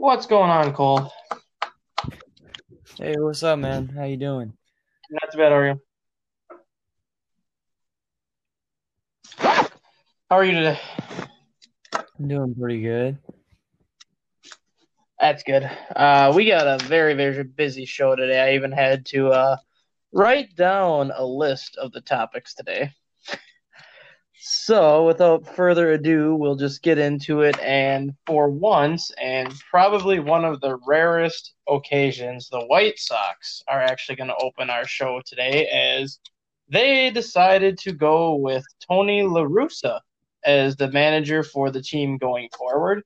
What's going on, Cole? Hey, what's up, man? How you doing? Not too bad, are you? How are you today? I'm doing pretty good. That's good. Uh, we got a very, very busy show today. I even had to uh, write down a list of the topics today. So, without further ado, we'll just get into it. And for once, and probably one of the rarest occasions, the White Sox are actually going to open our show today as they decided to go with Tony La Russa as the manager for the team going forward.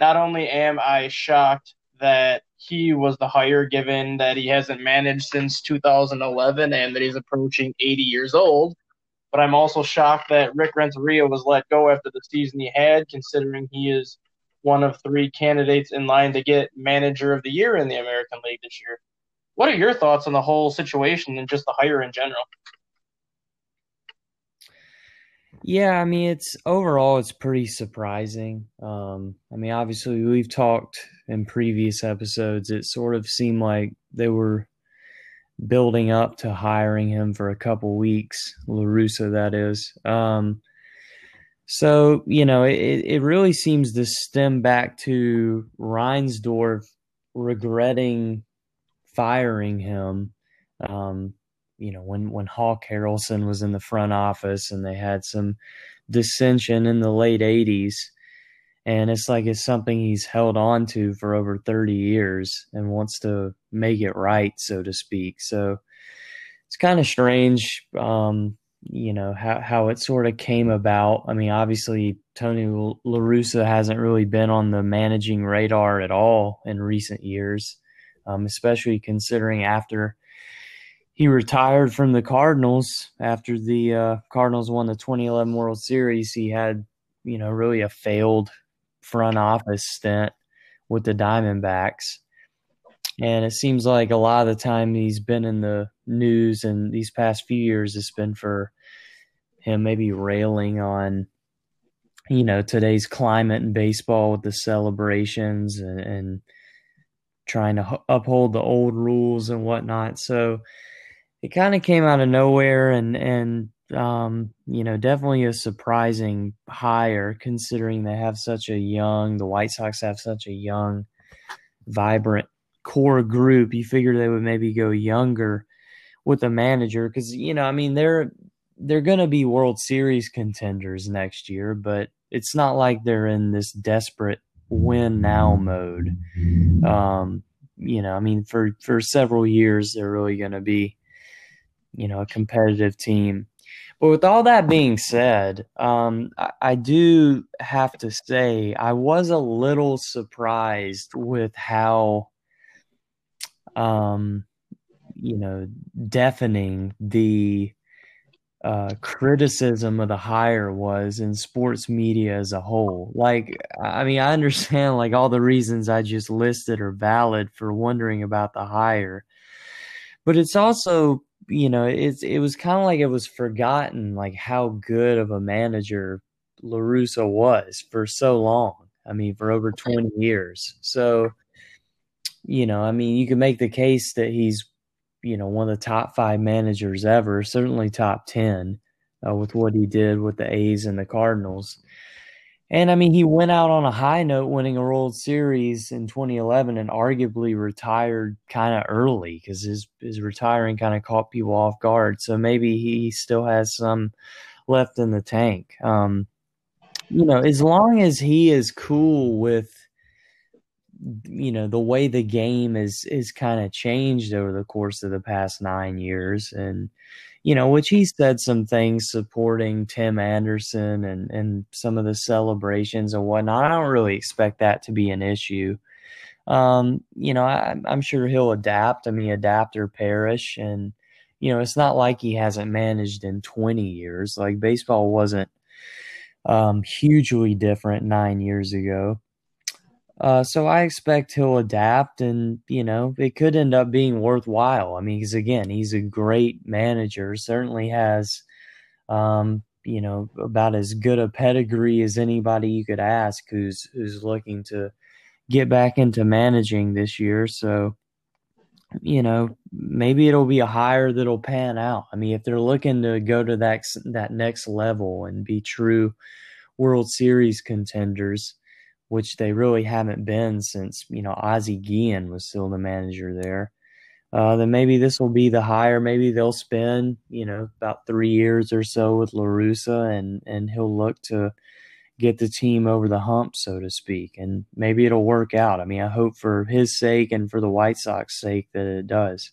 Not only am I shocked that he was the hire given that he hasn't managed since 2011 and that he's approaching 80 years old, but I'm also shocked that Rick Renteria was let go after the season he had, considering he is one of three candidates in line to get Manager of the Year in the American League this year. What are your thoughts on the whole situation and just the hire in general? Yeah, I mean, it's overall it's pretty surprising. Um, I mean, obviously we've talked in previous episodes. It sort of seemed like they were building up to hiring him for a couple weeks, La Russa, that is. Um, so, you know, it, it really seems to stem back to Reinsdorf regretting firing him. Um, you know, when, when Hawk Harrelson was in the front office and they had some dissension in the late 80s and it's like it's something he's held on to for over 30 years and wants to make it right so to speak. So it's kind of strange um, you know how, how it sort of came about. I mean obviously tony La Russa hasn't really been on the managing radar at all in recent years um, especially considering after he retired from the cardinals after the uh, cardinals won the 2011 world series he had you know really a failed front office stint with the Diamondbacks. And it seems like a lot of the time he's been in the news and these past few years it's been for him maybe railing on you know today's climate in baseball with the celebrations and, and trying to uphold the old rules and whatnot. So it kind of came out of nowhere and and um, you know, definitely a surprising hire considering they have such a young, the White Sox have such a young, vibrant core group. You figure they would maybe go younger with a manager because you know, I mean, they're they're going to be World Series contenders next year, but it's not like they're in this desperate win now mode. Um, you know, I mean, for for several years, they're really going to be, you know, a competitive team. But with all that being said, um, I, I, do have to say I was a little surprised with how, um, you know, deafening the uh, criticism of the hire was in sports media as a whole. Like, I mean, I understand like all the reasons I just listed are valid for wondering about the hire, but it's also you know, it's it was kind of like it was forgotten, like how good of a manager La Russa was for so long. I mean, for over twenty years. So, you know, I mean, you can make the case that he's, you know, one of the top five managers ever, certainly top ten, uh, with what he did with the A's and the Cardinals. And I mean, he went out on a high note, winning a World Series in 2011, and arguably retired kind of early because his his retiring kind of caught people off guard. So maybe he still has some left in the tank. Um, you know, as long as he is cool with, you know, the way the game is is kind of changed over the course of the past nine years, and you know, which he said some things supporting Tim Anderson and, and some of the celebrations and whatnot. I don't really expect that to be an issue. Um, you know, I, I'm sure he'll adapt. I mean, adapt or perish. And, you know, it's not like he hasn't managed in 20 years. Like baseball wasn't um, hugely different nine years ago. Uh, so I expect he'll adapt, and you know it could end up being worthwhile. I mean, because again, he's a great manager. Certainly has, um, you know, about as good a pedigree as anybody you could ask who's who's looking to get back into managing this year. So, you know, maybe it'll be a hire that'll pan out. I mean, if they're looking to go to that that next level and be true World Series contenders, which they really haven't been since you know Ozzie Guillen was still the manager there. Uh, then maybe this will be the hire. Maybe they'll spend you know about three years or so with La Russa, and and he'll look to get the team over the hump, so to speak. And maybe it'll work out. I mean, I hope for his sake and for the White Sox sake that it does.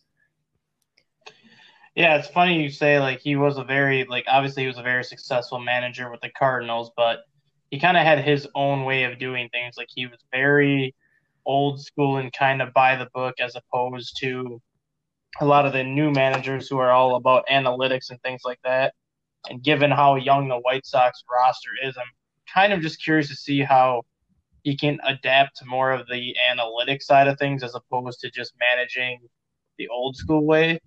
Yeah, it's funny you say like he was a very like obviously he was a very successful manager with the Cardinals, but he kind of had his own way of doing things. Like he was very old school and kind of by the book as opposed to a lot of the new managers who are all about analytics and things like that. And given how young the White Sox roster is, I'm kind of just curious to see how he can adapt to more of the analytic side of things as opposed to just managing the old school way.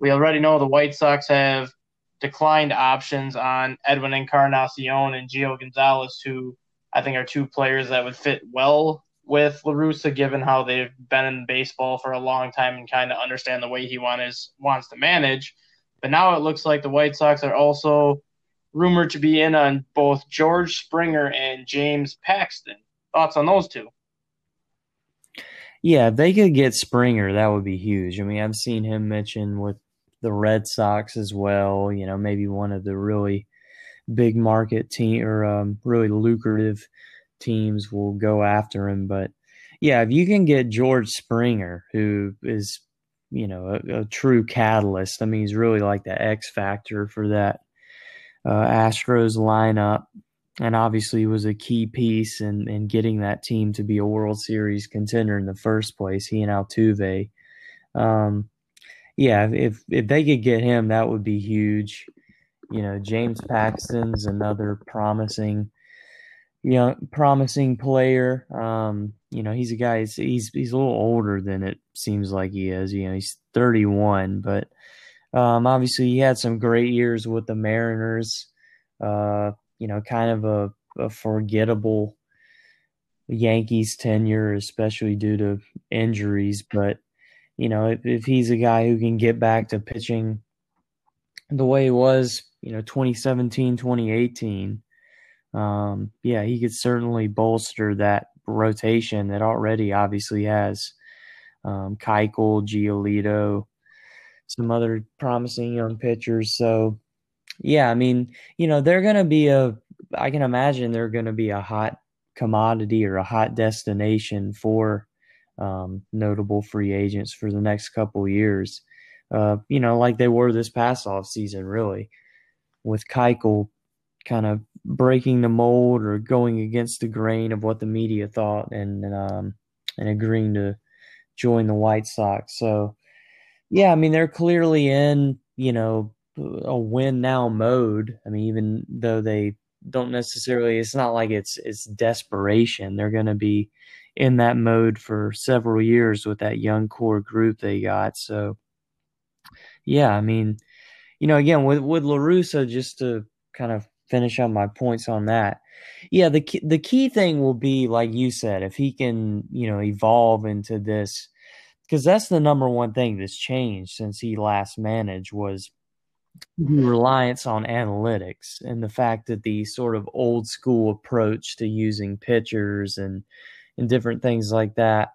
We already know the White Sox have declined options on Edwin Encarnacion and Gio Gonzalez, who I think are two players that would fit well with La Russa, given how they've been in baseball for a long time and kind of understand the way he want is, wants to manage. But now it looks like the White Sox are also rumored to be in on both George Springer and James Paxton. Thoughts on those two? Yeah, if they could get Springer, that would be huge. I mean, I've seen him mentioned with the Red Sox as well. You know, maybe one of the really big market team or um, really lucrative teams will go after him. But yeah, if you can get George Springer, who is you know a, a true catalyst. I mean, he's really like the X factor for that uh, Astros lineup, and obviously was a key piece in, in getting that team to be a World Series contender in the first place. He and Altuve. Um, yeah, if if they could get him, that would be huge. You know, James Paxton's another promising, young, promising player. Um, you know, he's a guy. He's, he's he's a little older than it seems like he is. You know, he's 31, but um, obviously, he had some great years with the Mariners. Uh, you know, kind of a, a forgettable Yankees tenure, especially due to injuries. But you know, if, if he's a guy who can get back to pitching the way he was, you know, 2017, 2018, um, yeah, he could certainly bolster that rotation that already obviously has um, Keuchel, Giolito, some other promising young pitchers. So, yeah, I mean, you know, they're going to be a, I can imagine they're going to be a hot commodity or a hot destination for um, notable free agents for the next couple years. Uh, you know, like they were this past off season, really, with Keuchel kind of breaking the mold or going against the grain of what the media thought and um, and agreeing to join the White Sox. So, yeah, I mean, they're clearly in, you know, a win now mode. I mean, even though they don't necessarily, it's not like it's it's desperation. They're going to be in that mode for several years with that young core group they got. So, yeah, I mean, you know, again with with La Russa, just to kind of finish up my points on that. Yeah, the key, the key thing will be like you said, if he can, you know, evolve into this because that's the number one thing that's changed since he last managed was reliance on analytics and the fact that the sort of old school approach to using pitchers and and different things like that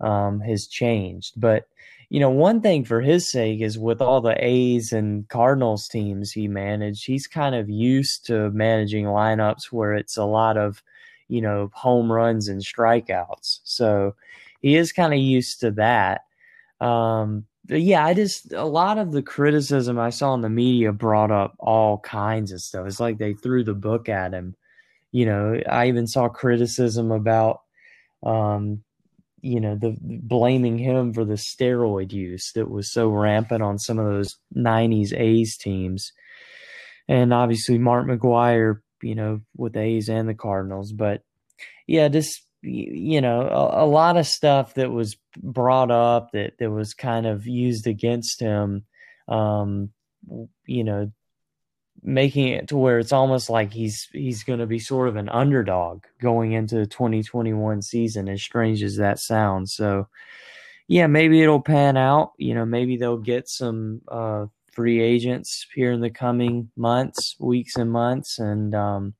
um, has changed. But you know, one thing for his sake is with all the A's and Cardinals teams he managed, he's kind of used to managing lineups where it's a lot of, you know, home runs and strikeouts. So he is kind of used to that. Um, yeah, I just a lot of the criticism I saw in the media brought up all kinds of stuff. It's like they threw the book at him. You know, I even saw criticism about um, you know, the blaming him for the steroid use that was so rampant on some of those '90s A's teams, and obviously Mark McGwire, you know, with the A's and the Cardinals. But yeah, just you know, a, a lot of stuff that was brought up that that was kind of used against him. Um, you know, making it to where it's almost like he's he's going to be sort of an underdog going into the 2021 season as strange as that sounds. So yeah maybe it'll pan out. You know maybe they'll get some uh, free agents here in the coming months weeks and months and um,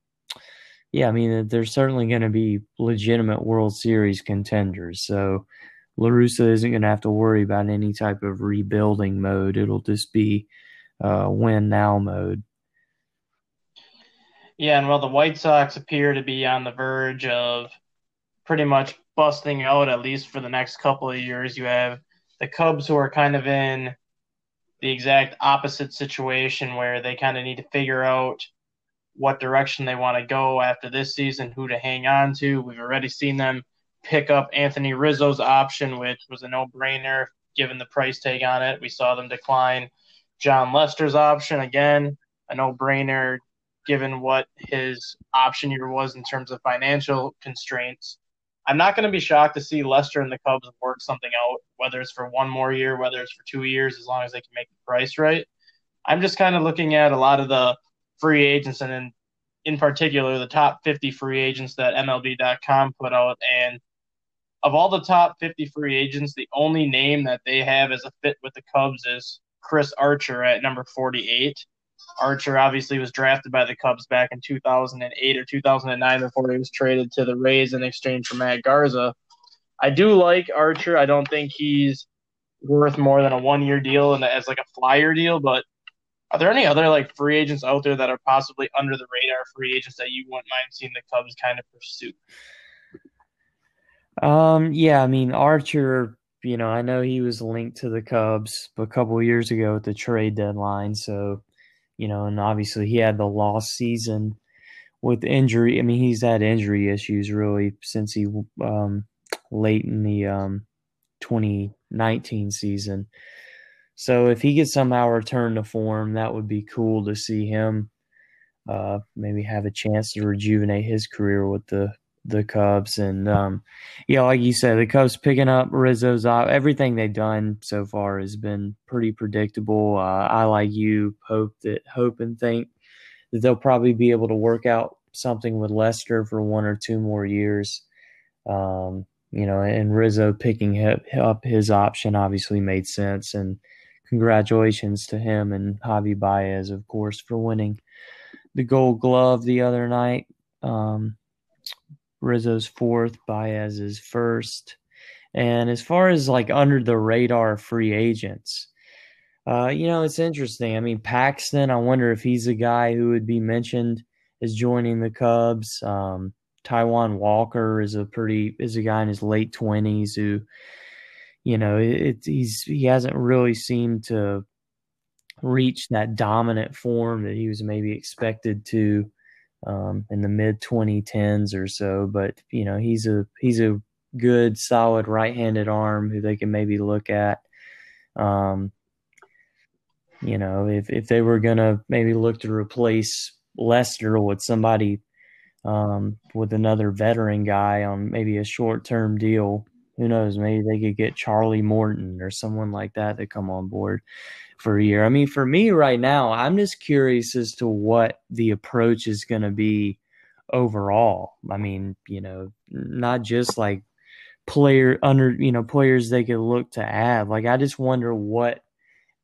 yeah i mean there's certainly going to be legitimate world series contenders. So La Russa isn't going to have to worry about any type of rebuilding mode. It'll just be uh, win now mode yeah, and while the White Sox appear to be on the verge of pretty much busting out, at least for the next couple of years, you have the Cubs who are kind of in the exact opposite situation where they kind of need to figure out what direction they want to go after this season, who to hang on to. We've already seen them pick up Anthony Rizzo's option, which was a no brainer given the price tag on it. We saw them decline Jon Lester's option again, a no brainer given what his option year was in terms of financial constraints. I'm not going to be shocked to see Lester and the Cubs work something out, whether it's for one more year, whether it's for two years, as long as they can make the price right. I'm just kind of looking at a lot of the free agents and in, in particular the top 50 free agents that MLB.com put out. And of all the top 50 free agents, the only name that they have as a fit with the Cubs is Chris Archer at number 48. Archer obviously was drafted by the Cubs back in 2008 or 2009 before he was traded to the Rays in exchange for Matt Garza. I do like Archer. I don't think he's worth more than a one-year deal and as like a flyer deal, but are there any other like free agents out there that are possibly under the radar free agents that you wouldn't mind seeing the Cubs kind of pursue? Um, yeah, I mean Archer, you know, I know he was linked to the Cubs a couple years ago at the trade deadline, so you know, and obviously he had the lost season with injury. I mean, he's had injury issues really since he um, late in the um, 2019 season. So if he could somehow return to form, that would be cool to see him uh, maybe have a chance to rejuvenate his career with the the Cubs. And um, yeah, like you said, the Cubs picking up Rizzo's everything they've done so far has been pretty predictable. Uh, I like you hope that hope and think that they'll probably be able to work out something with Lester for one or two more years. Um, you know, and Rizzo picking up his option obviously made sense. And congratulations to him and Javi Baez, of course, for winning the Gold Glove the other night. Um, Rizzo's fourth, Baez's first. And as far as like under the radar free agents, uh, you know, it's interesting. I mean, Paxton, I wonder if he's a guy who would be mentioned as joining the Cubs. Um, Taijuan Walker is a pretty is a guy in his late twenties who, you know, it, he's he hasn't really seemed to reach that dominant form that he was maybe expected to um, in the mid 2010s or so. But you know, he's a he's a good, solid right-handed arm who they can maybe look at. Um, you know, if if they were gonna maybe look to replace Lester with somebody um, with another veteran guy on maybe a short-term deal, who knows? Maybe they could get Charlie Morton or someone like that to come on board for a year. I mean, for me right now, I'm just curious as to what the approach is going to be overall. I mean, you know, not just like player under, you know, players they could look to add. Like, I just wonder what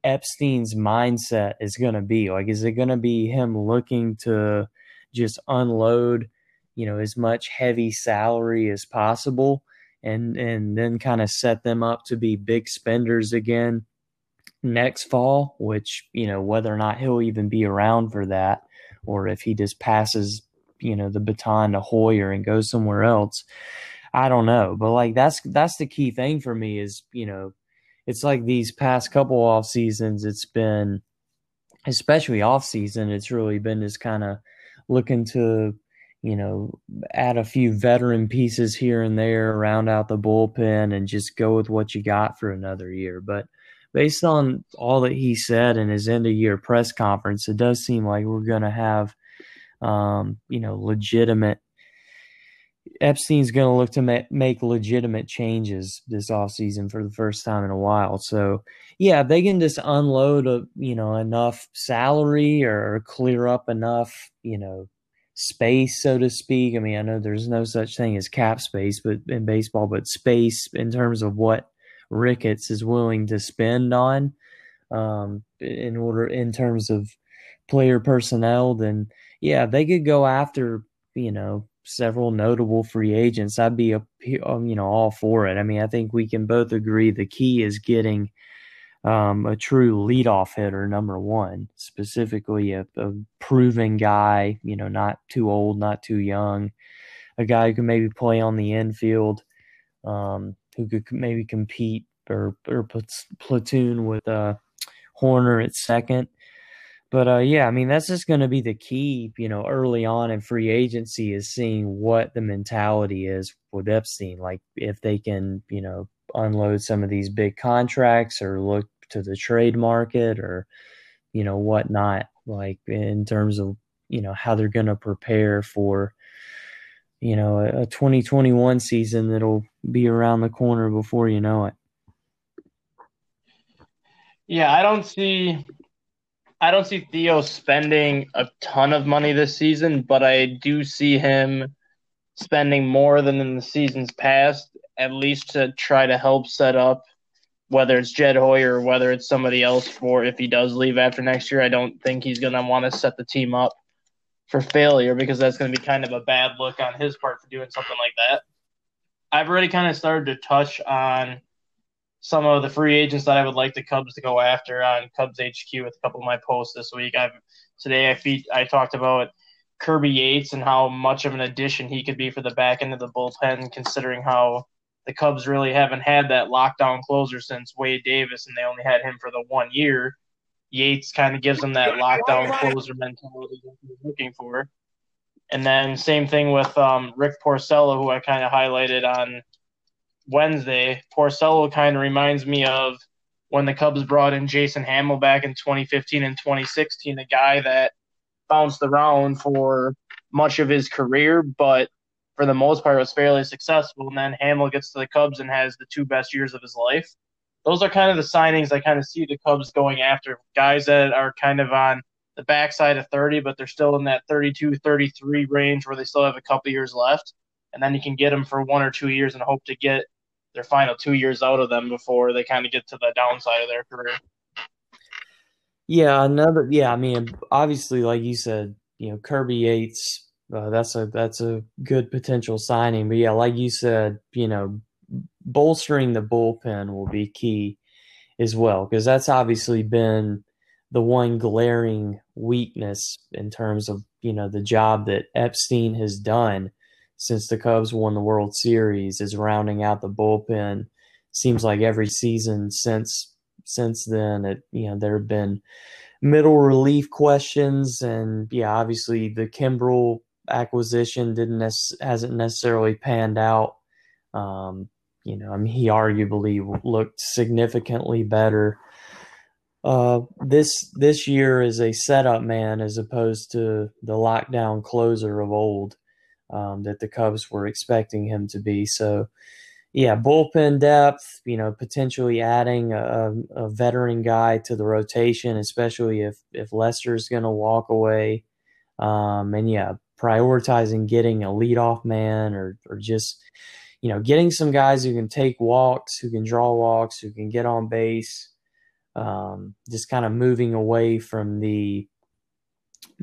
Epstein's mindset is going to be. Like, is it going to be him looking to just unload, you know, as much heavy salary as possible? And, and then kind of set them up to be big spenders again next fall, which, you know, whether or not he'll even be around for that or if he just passes, you know, the baton to Hoyer and goes somewhere else. I don't know. But like that's that's the key thing for me is, you know, it's like these past couple off seasons, it's been especially off season, it's really been just kind of looking to, you know, add a few veteran pieces here and there, round out the bullpen and just go with what you got for another year. But based on all that he said in his end of year press conference, it does seem like we're going to have, um, you know, legitimate Epstein's going to look to ma- make legitimate changes this offseason for the first time in a while. So, yeah, they can just unload a, you know, enough salary or clear up enough, you know, space, so to speak. I mean, I know there's no such thing as cap space, but in baseball, but space in terms of what Ricketts is willing to spend on, um, in order in terms of player personnel, then yeah, they could go after you know several notable free agents, I'd be a, um, you know all for it. I mean, I think we can both agree the key is getting um, a true leadoff hitter, number one, specifically a, a proven guy, you know, not too old, not too young, a guy who can maybe play on the infield, um, who could maybe compete or, or platoon with uh, Hoerner at second. But uh, yeah, I mean that's just going to be the key, you know, early on in free agency is seeing what the mentality is with Epstein. Like if they can, you know, unload some of these big contracts or look to the trade market or, you know, whatnot. Like in terms of you know how they're going to prepare for, you know, a, a 2021 season that'll be around the corner before you know it. Yeah, I don't see I don't see Theo spending a ton of money this season, but I do see him spending more than in the seasons past, at least to try to help set up whether it's Jed Hoyer or whether it's somebody else for if he does leave after next year. I don't think he's going to want to set the team up for failure because that's going to be kind of a bad look on his part for doing something like that. I've already kind of started to touch on some of the free agents that I would like the Cubs to go after on Cubs HQ with a couple of my posts this week. I've today I feed, I talked about Kirby Yates and how much of an addition he could be for the back end of the bullpen, considering how the Cubs really haven't had that lockdown closer since Wade Davis, and they only had him for the one year. Yates kind of gives them that lockdown closer mentality that he's looking for. And then same thing with um, Rick Porcello, who I kind of highlighted on Wednesday, Porcello kind of reminds me of when the Cubs brought in Jason Hammel back in 2015 and 2016, a guy that bounced around for much of his career, but for the most part was fairly successful. And then Hammel gets to the Cubs and has the two best years of his life. Those are kind of the signings I kind of see the Cubs going after guys that are kind of on the backside of 30, but they're still in that 32, 33 range where they still have a couple years left. And then you can get them for one or two years and hope to get their final two years out of them before they kind of get to the downside of their career. Yeah, another. Yeah, I mean, obviously, like you said, you know, Kirby Yates. Uh, that's a that's a good potential signing. But yeah, like you said, you know, bolstering the bullpen will be key as well because that's obviously been the one glaring weakness in terms of you know the job that Epstein has done since the Cubs won the World Series is rounding out the bullpen. Seems like every season since since then, it you know there have been middle relief questions, and yeah, obviously the Kimbrel acquisition didn't hasn't necessarily panned out. Um, you know, I mean, he arguably looked significantly better. Uh, this this year is a setup man as opposed to the lockdown closer of old um, that the Cubs were expecting him to be. So, yeah, bullpen depth, you know, potentially adding a, a veteran guy to the rotation, especially if, if Lester's going to walk away. Um, and yeah, prioritizing getting a leadoff man or, or just, you know, getting some guys who can take walks, who can draw walks, who can get on base. Um, just kind of moving away from the,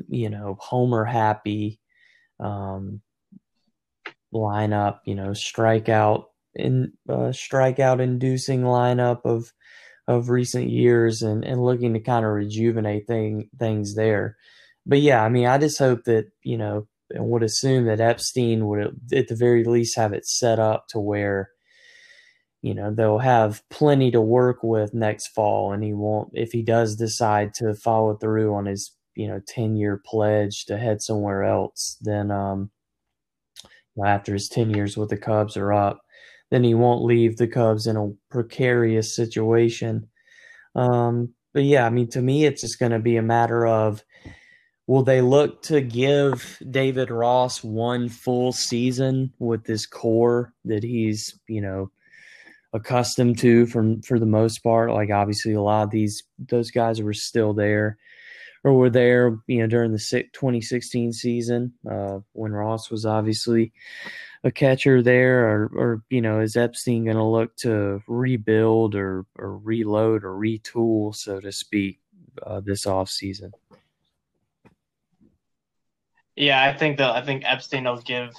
you know, homer happy, um, lineup, you know, strikeout in uh, strikeout inducing lineup of of recent years and, and looking to kind of rejuvenate thing, things there. But yeah, I mean, I just hope that, you know, and would assume that Epstein would at the very least have it set up to where, you know, they'll have plenty to work with next fall. And he won't, if he does decide to follow through on his, you know, 10 year pledge to head somewhere else, then, um, after his 10 years with the Cubs are up, then he won't leave the Cubs in a precarious situation. Um, but yeah, I mean, to me, it's just going to be a matter of will they look to give David Ross one full season with this core that he's, you know, accustomed to from for the most part? Like obviously a lot of these those guys were still there or were there, you know, during the 2016 season uh, when Ross was obviously a catcher there, or, or you know, is Epstein going to look to rebuild or, or reload or retool, so to speak, uh, this off season? Yeah, I think that I think Epstein will give.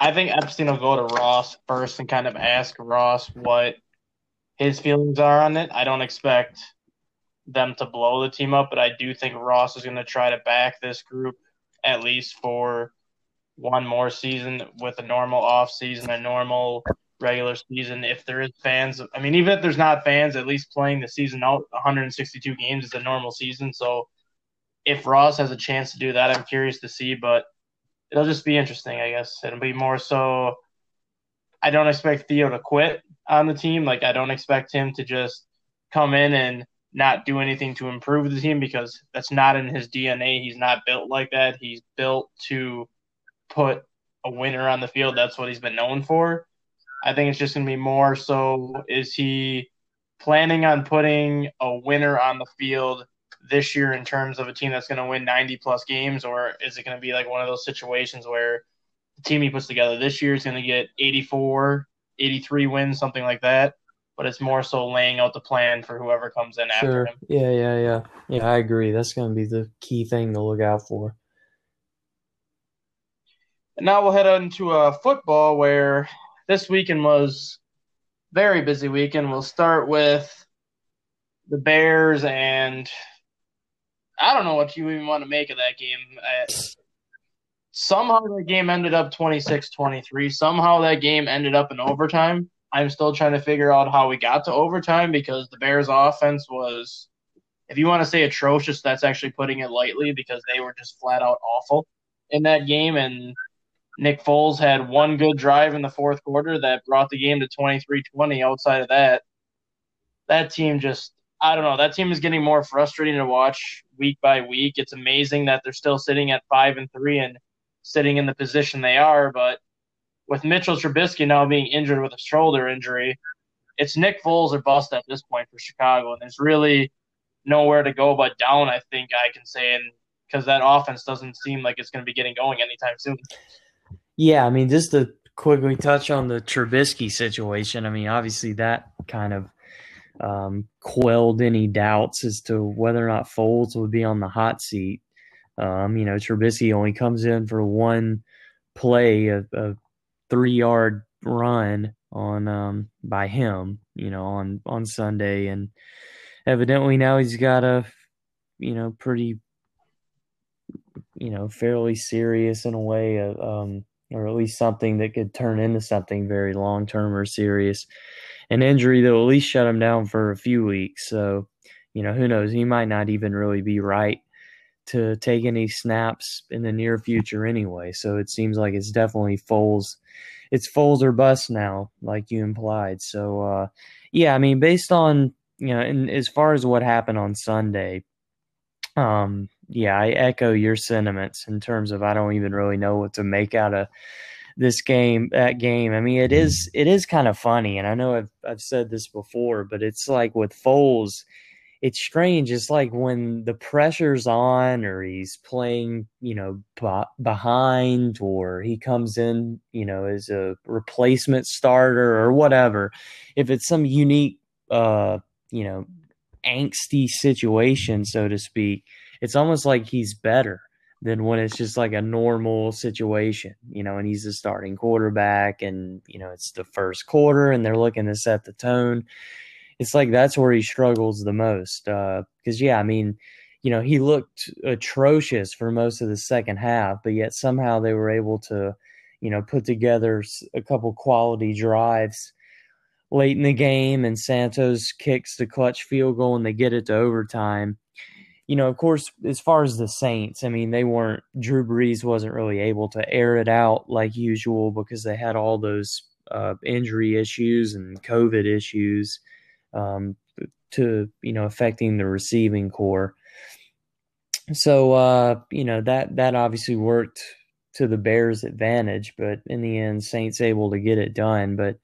I think Epstein will go to Ross first and kind of ask Ross what his feelings are on it. I don't expect them to blow the team up, but I do think Ross is going to try to back this group at least for one more season with a normal off season, a normal regular season. If there is fans, I mean, even if there's not fans, at least playing the season out, 162 games is a normal season. So if Ross has a chance to do that, I'm curious to see, but it'll just be interesting, I guess. It'll be more so. I don't expect Theo to quit on the team. Like I don't expect him to just come in and not do anything to improve the team because that's not in his DNA. He's not built like that. He's built to put a winner on the field. That's what he's been known for. I think it's just going to be more so is he planning on putting a winner on the field this year in terms of a team that's going to win 90 plus games, or is it going to be like one of those situations where the team he puts together this year is going to get 84, 83 wins, something like that? but it's more so laying out the plan for whoever comes in sure. after him. Yeah, yeah, yeah. Yeah, I agree. That's going to be the key thing to look out for. And now we'll head on to uh, football, where this weekend was very busy weekend. We'll start with the Bears, and I don't know what you even want to make of that game. Uh, somehow the game ended up 26-23. Somehow that game ended up in overtime I'm still trying to figure out how we got to overtime because the Bears' offense was, if you want to say atrocious, that's actually putting it lightly because they were just flat out awful in that game. And Nick Foles had one good drive in the fourth quarter that brought the game to 23 20. Outside of that, that team just, I don't know, that team is getting more frustrating to watch week by week. It's amazing that they're still sitting at five and three and sitting in the position they are, but with Mitchell Trubisky now being injured with a shoulder injury, it's Nick Foles or bust at this point for Chicago, and there's really nowhere to go but down. I think I can say, and because that offense doesn't seem like it's going to be getting going anytime soon. Yeah, I mean, just to quickly touch on the Trubisky situation. I mean, obviously that kind of um, quelled any doubts as to whether or not Foles would be on the hot seat. Um, you know, Trubisky only comes in for one play, a, a three yard run on um by him, you know, on on Sunday, and evidently now he's got a you know pretty you know fairly serious in a way, uh, um, or at least something that could turn into something very long term or serious, an injury that will at least shut him down for a few weeks. So you know who knows, he might not even really be right to take any snaps in the near future anyway. So it seems like it's definitely Foles. It's Foles or bust now, like you implied. So uh, yeah, I mean, based on you know, and as far as what happened on Sunday, um, yeah, I echo your sentiments in terms of I don't even really know what to make out of this game that game i mean it is it is kind of funny and i know i've i've said this before but it's like with foles it's strange. It's like when the pressure's on, or he's playing, you know, b- behind, or he comes in, you know, as a replacement starter or whatever. If it's some unique, uh, you know, angsty situation, so to speak, it's almost like he's better than when it's just like a normal situation, you know, and he's the starting quarterback and, you know, it's the first quarter and they're looking to set the tone it's like that's where he struggles the most. Because uh, yeah, I mean, you know, he looked atrocious for most of the second half, but yet somehow they were able to, you know, put together a couple quality drives late in the game, and Santos kicks the clutch field goal, and they get it to overtime. You know, of course, as far as the Saints, I mean, they weren't. Drew Brees wasn't really able to air it out like usual because they had all those uh, injury issues and COVID issues um, to you know affecting the receiving corps. so uh, you know that that obviously worked to the Bears' advantage, but in the end, Saints able to get it done. But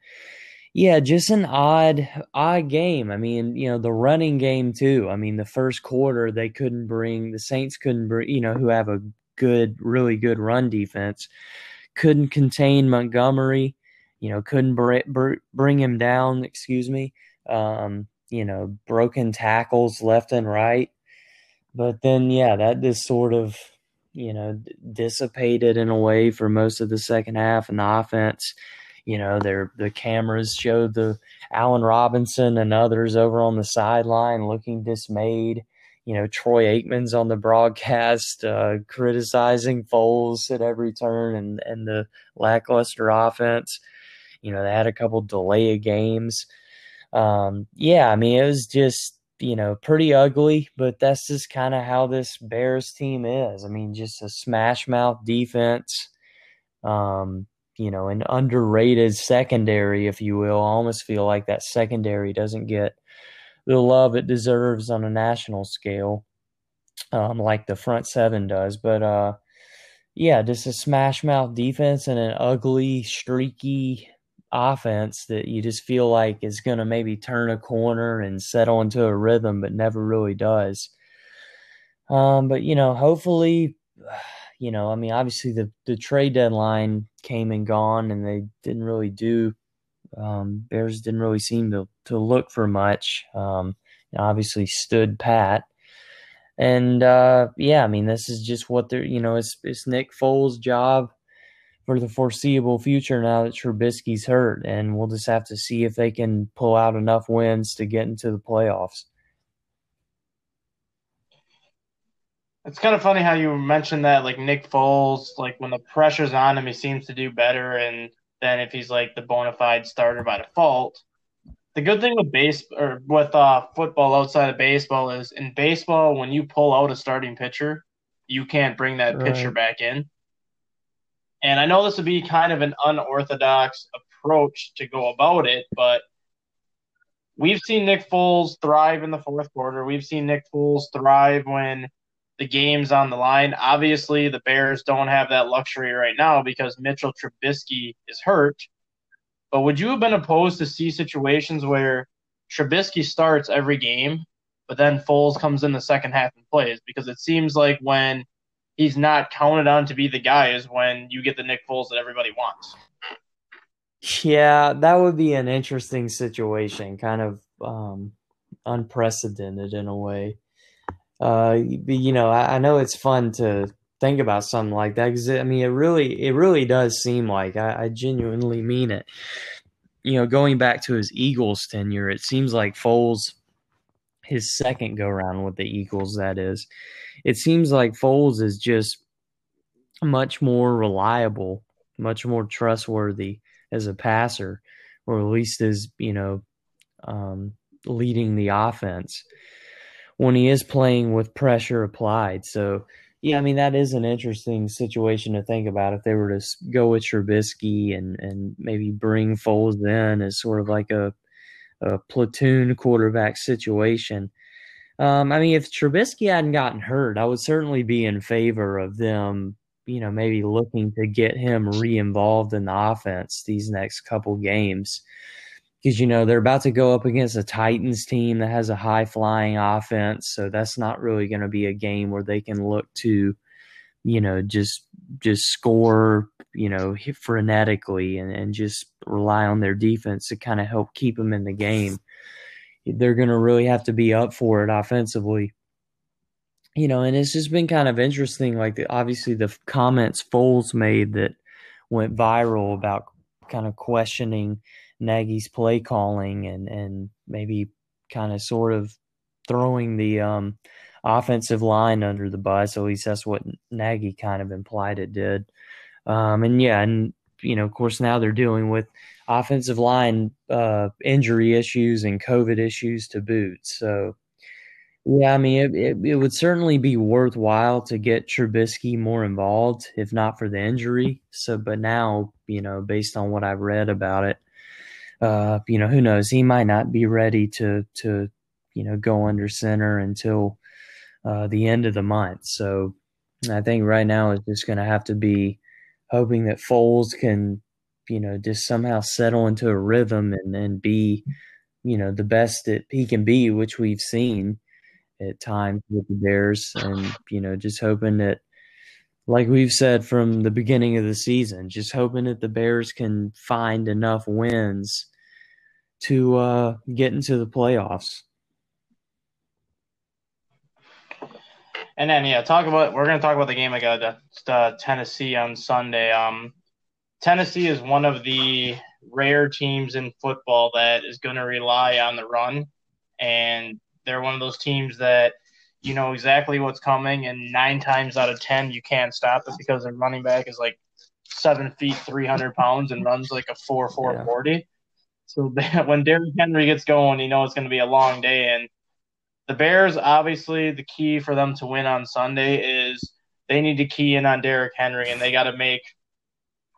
yeah, just an odd odd game. I mean, you know, the running game too. I mean, the first quarter they couldn't bring the Saints couldn't bring, you know, who have a good, really good run defense, couldn't contain Montgomery. You know, couldn't br- br- bring him down. Excuse me. Um, you know, broken tackles left and right. But then, yeah, that just sort of, you know, dissipated in a way for most of the second half, and the offense, you know, their the cameras showed the Allen Robinson and others over on the sideline looking dismayed. You know, Troy Aikman's on the broadcast uh, criticizing Foles at every turn and and the lackluster offense. You know, they had a couple delay of games. Um, yeah, I mean, it was just you know, pretty ugly, but that's just kind of how this Bears team is. I mean, just a smash mouth defense, um, you know, an underrated secondary, if you will. I almost feel like that secondary doesn't get the love it deserves on a national scale, um, like the front seven does. But uh, yeah, just a smash mouth defense and an ugly, streaky offense that you just feel like is going to maybe turn a corner and settle into a rhythm, but never really does. Um, but you know, hopefully, you know, I mean, obviously the the trade deadline came and gone, and they didn't really do. Um, Bears didn't really seem to to look for much. Um, obviously, stood pat. And uh, yeah, I mean, this is just what they're, you know, it's it's Nick Foles' job for the foreseeable future now that Trubisky's hurt, and we'll just have to see if they can pull out enough wins to get into the playoffs. It's kind of funny how you mentioned that, like Nick Foles, like when the pressure's on him, he seems to do better, and then if he's like the bona fide starter by default. The good thing with base or with uh, football outside of baseball is in baseball when you pull out a starting pitcher, you can't bring that right. pitcher back in. And I know this would be kind of an unorthodox approach to go about it, but we've seen Nick Foles thrive in the fourth quarter. We've seen Nick Foles thrive when the game's on the line. Obviously, the Bears don't have that luxury right now because Mitchell Trubisky is hurt. But would you have been opposed to see situations where Trubisky starts every game, but then Foles comes in the second half and plays? Because it seems like when he's not counted on to be the guy is when you get the Nick Foles that everybody wants. Yeah, that would be an interesting situation, kind of um, unprecedented in a way. Uh, you know, I, I, know it's fun to think about something like that because I mean, it really, it really does seem like I, I genuinely mean it. You know, going back to his Eagles tenure, it seems like Foles, his second go round with the Eagles, that is, it seems like Foles is just much more reliable, much more trustworthy as a passer, or at least as you know, um, leading the offense when he is playing with pressure applied. So, yeah, I mean that is an interesting situation to think about if they were to go with Trubisky and and maybe bring Foles in as sort of like a a platoon quarterback situation. Um, I mean, if Trubisky hadn't gotten hurt, I would certainly be in favor of them, you know, maybe looking to get him re-involved in the offense these next couple games. Because you know they're about to go up against a Titans team that has a high flying offense, so that's not really going to be a game where they can look to, you know, just just score, you know, frenetically and, and just rely on their defense to kind of help keep them in the game they're going to really have to be up for it offensively. You know, and it's just been kind of interesting. Like, the, obviously, the comments Foles made that went viral about kind of questioning Nagy's play calling and and maybe kind of sort of throwing the um, offensive line under the bus. At least that's what Nagy kind of implied it did. Um, and yeah, and you know, of course, now they're dealing with offensive line uh, injury issues and COVID issues to boot. So, yeah, I mean, it, it, it, would certainly be worthwhile to get Trubisky more involved, if not for the injury. So, but now, you know, based on what I've read about it, uh, you know, who knows? He might not be ready to to you know go under center until uh, the end of the month. So I think right now it's just going to have to be hoping that Foles can, you know, just somehow settle into a rhythm and, and be, you know, the best that he can be, which we've seen at times with the Bears. And, you know, just hoping that, like we've said from the beginning of the season, just hoping that the Bears can find enough wins to uh, get into the playoffs. And then yeah, talk about we're gonna talk about the game against uh, Tennessee on Sunday. Um, Tennessee is one of the rare teams in football that is going to rely on the run, and they're one of those teams that you know exactly what's coming, and nine times out of ten you can't stop it because their running back is like seven feet, three hundred pounds, and runs like a four four forty. So when Derrick Henry gets going, you know it's going to be a long day, and the Bears, obviously, the key for them to win on Sunday is they need to key in on Derrick Henry and they got to make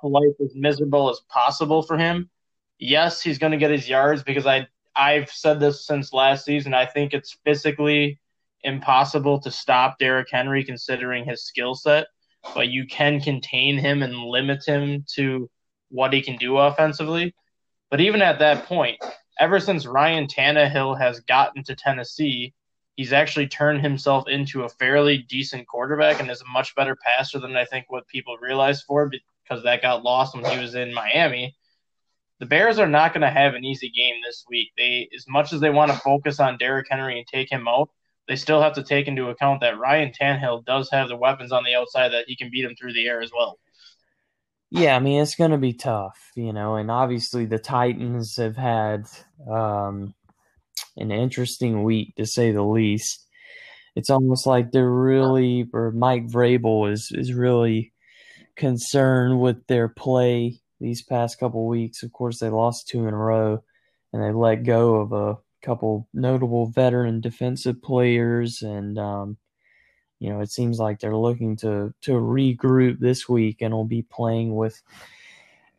life as miserable as possible for him. Yes, he's going to get his yards because I I've said this since last season. I think it's physically impossible to stop Derrick Henry considering his skill set, but you can contain him and limit him to what he can do offensively. But even at that point, ever since Ryan Tannehill has gotten to Tennessee, he's actually turned himself into a fairly decent quarterback and is a much better passer than I think what people realize for because that got lost when he was in Miami. The Bears are not going to have an easy game this week. They, as much as they want to focus on Derrick Henry and take him out, they still have to take into account that Ryan Tannehill does have the weapons on the outside that he can beat him through the air as well. Yeah, I mean it's going to be tough, you know, and obviously the Titans have had um, an interesting week to say the least. It's almost like they're really, or Mike Vrabel is is really concerned with their play these past couple weeks. Of course, they lost two in a row, and they let go of a couple notable veteran defensive players, and um, you know it seems like they're looking to to regroup this week, and will be playing with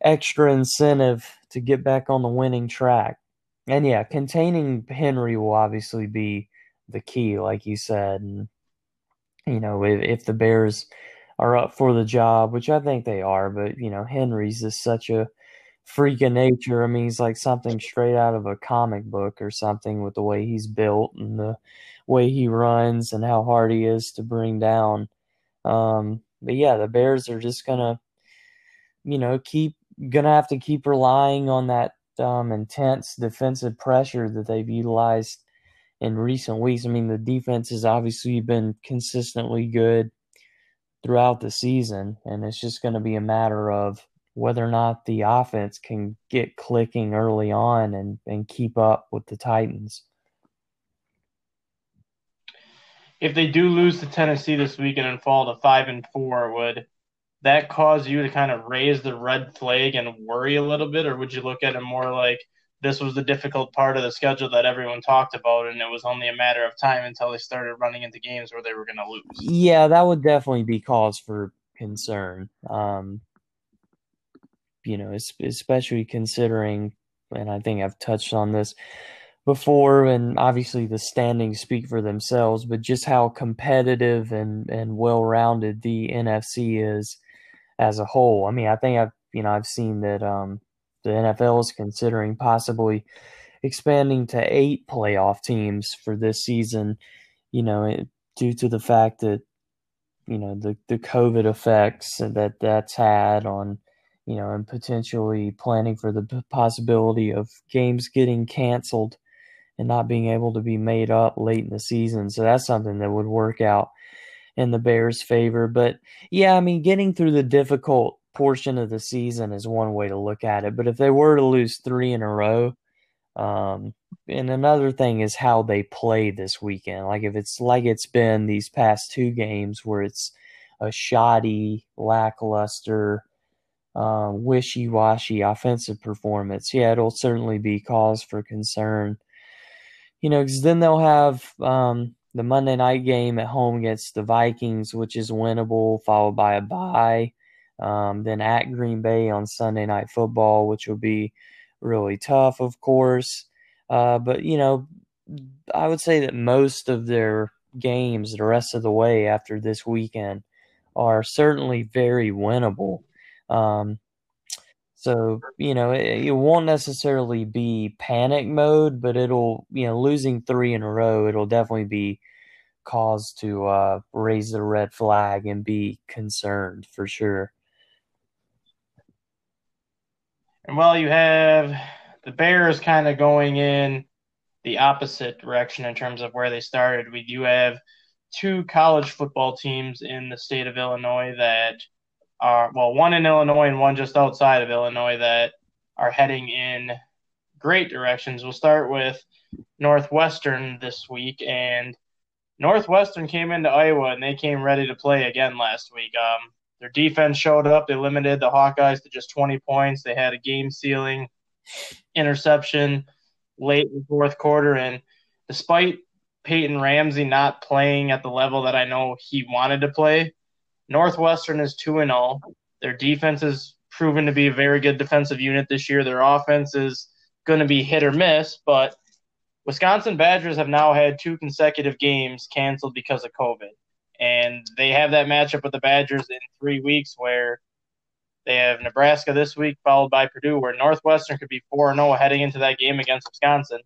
extra incentive to get back on the winning track and yeah, containing Henry will obviously be the key, like you said. And you know, if, if the Bears are up for the job, which I think they are, but you know, Henry's just such a freak of nature. I mean, he's like something straight out of a comic book or something with the way he's built and the way he runs and how hard he is to bring down. Um, but yeah, the Bears are just gonna, you know, keep gonna have to keep relying on that um, intense defensive pressure that they've utilized in recent weeks. I mean, the defense has obviously been consistently good throughout the season, and it's just going to be a matter of whether or not the offense can get clicking early on and, and keep up with the Titans. If they do lose to Tennessee this weekend and fall to five and four, would that cause you to kind of raise the red flag and worry a little bit, or would you look at it more like this was the difficult part of the schedule that everyone talked about, and it was only a matter of time until they started running into games where they were going to lose? Yeah, that would definitely be cause for concern. Um, you know, especially considering, and I think I've touched on this before, and obviously the standings speak for themselves, but just how competitive and, and well rounded the NFC is as a whole. I mean, I think I've you know I've seen that um, the NFL is considering possibly expanding to eight playoff teams for this season. You know, due to the fact that you know the the COVID effects that that's had on you know and potentially planning for the possibility of games getting canceled and not being able to be made up late in the season. So that's something that would work out in the Bears' favor. But yeah, I mean, getting through the difficult portion of the season is one way to look at it. But if they were to lose three in a row, um, and another thing is how they play this weekend. Like if it's like it's been these past two games where it's a shoddy, lackluster, uh, wishy-washy offensive performance, yeah, it'll certainly be cause for concern. You know, because then they'll have um, the Monday night game at home against the Vikings, which is winnable, followed by a bye. Um, then at Green Bay on Sunday Night Football, which will be really tough, of course. Uh, but, you know, I would say that most of their games the rest of the way after this weekend are certainly very winnable. Um, so, you know, it, it, won't necessarily be panic mode, but it'll, you know, losing three in a row, it'll definitely be cause to uh, raise the red flag and be concerned for sure. And while you have the Bears kind of going in the opposite direction in terms of where they started, we do have two college football teams in the state of Illinois that are, well, one in Illinois and one just outside of Illinois that are heading in great directions. We'll start with Northwestern this week, and Northwestern came into Iowa and they came ready to play again last week. Um, their defense showed up. They limited the Hawkeyes to just 20 points. They had a game sealing interception late in the fourth quarter. And despite Peyton Ramsey not playing at the level that I know he wanted to play, Northwestern is 2 and 0. Their defense has proven to be a very good defensive unit this year. Their offense is going to be hit or miss, but Wisconsin Badgers have now had two consecutive games canceled because of COVID and they have that matchup with the Badgers in three weeks where they have Nebraska this week, followed by Purdue, where Northwestern could be 4 0 heading into that game against Wisconsin.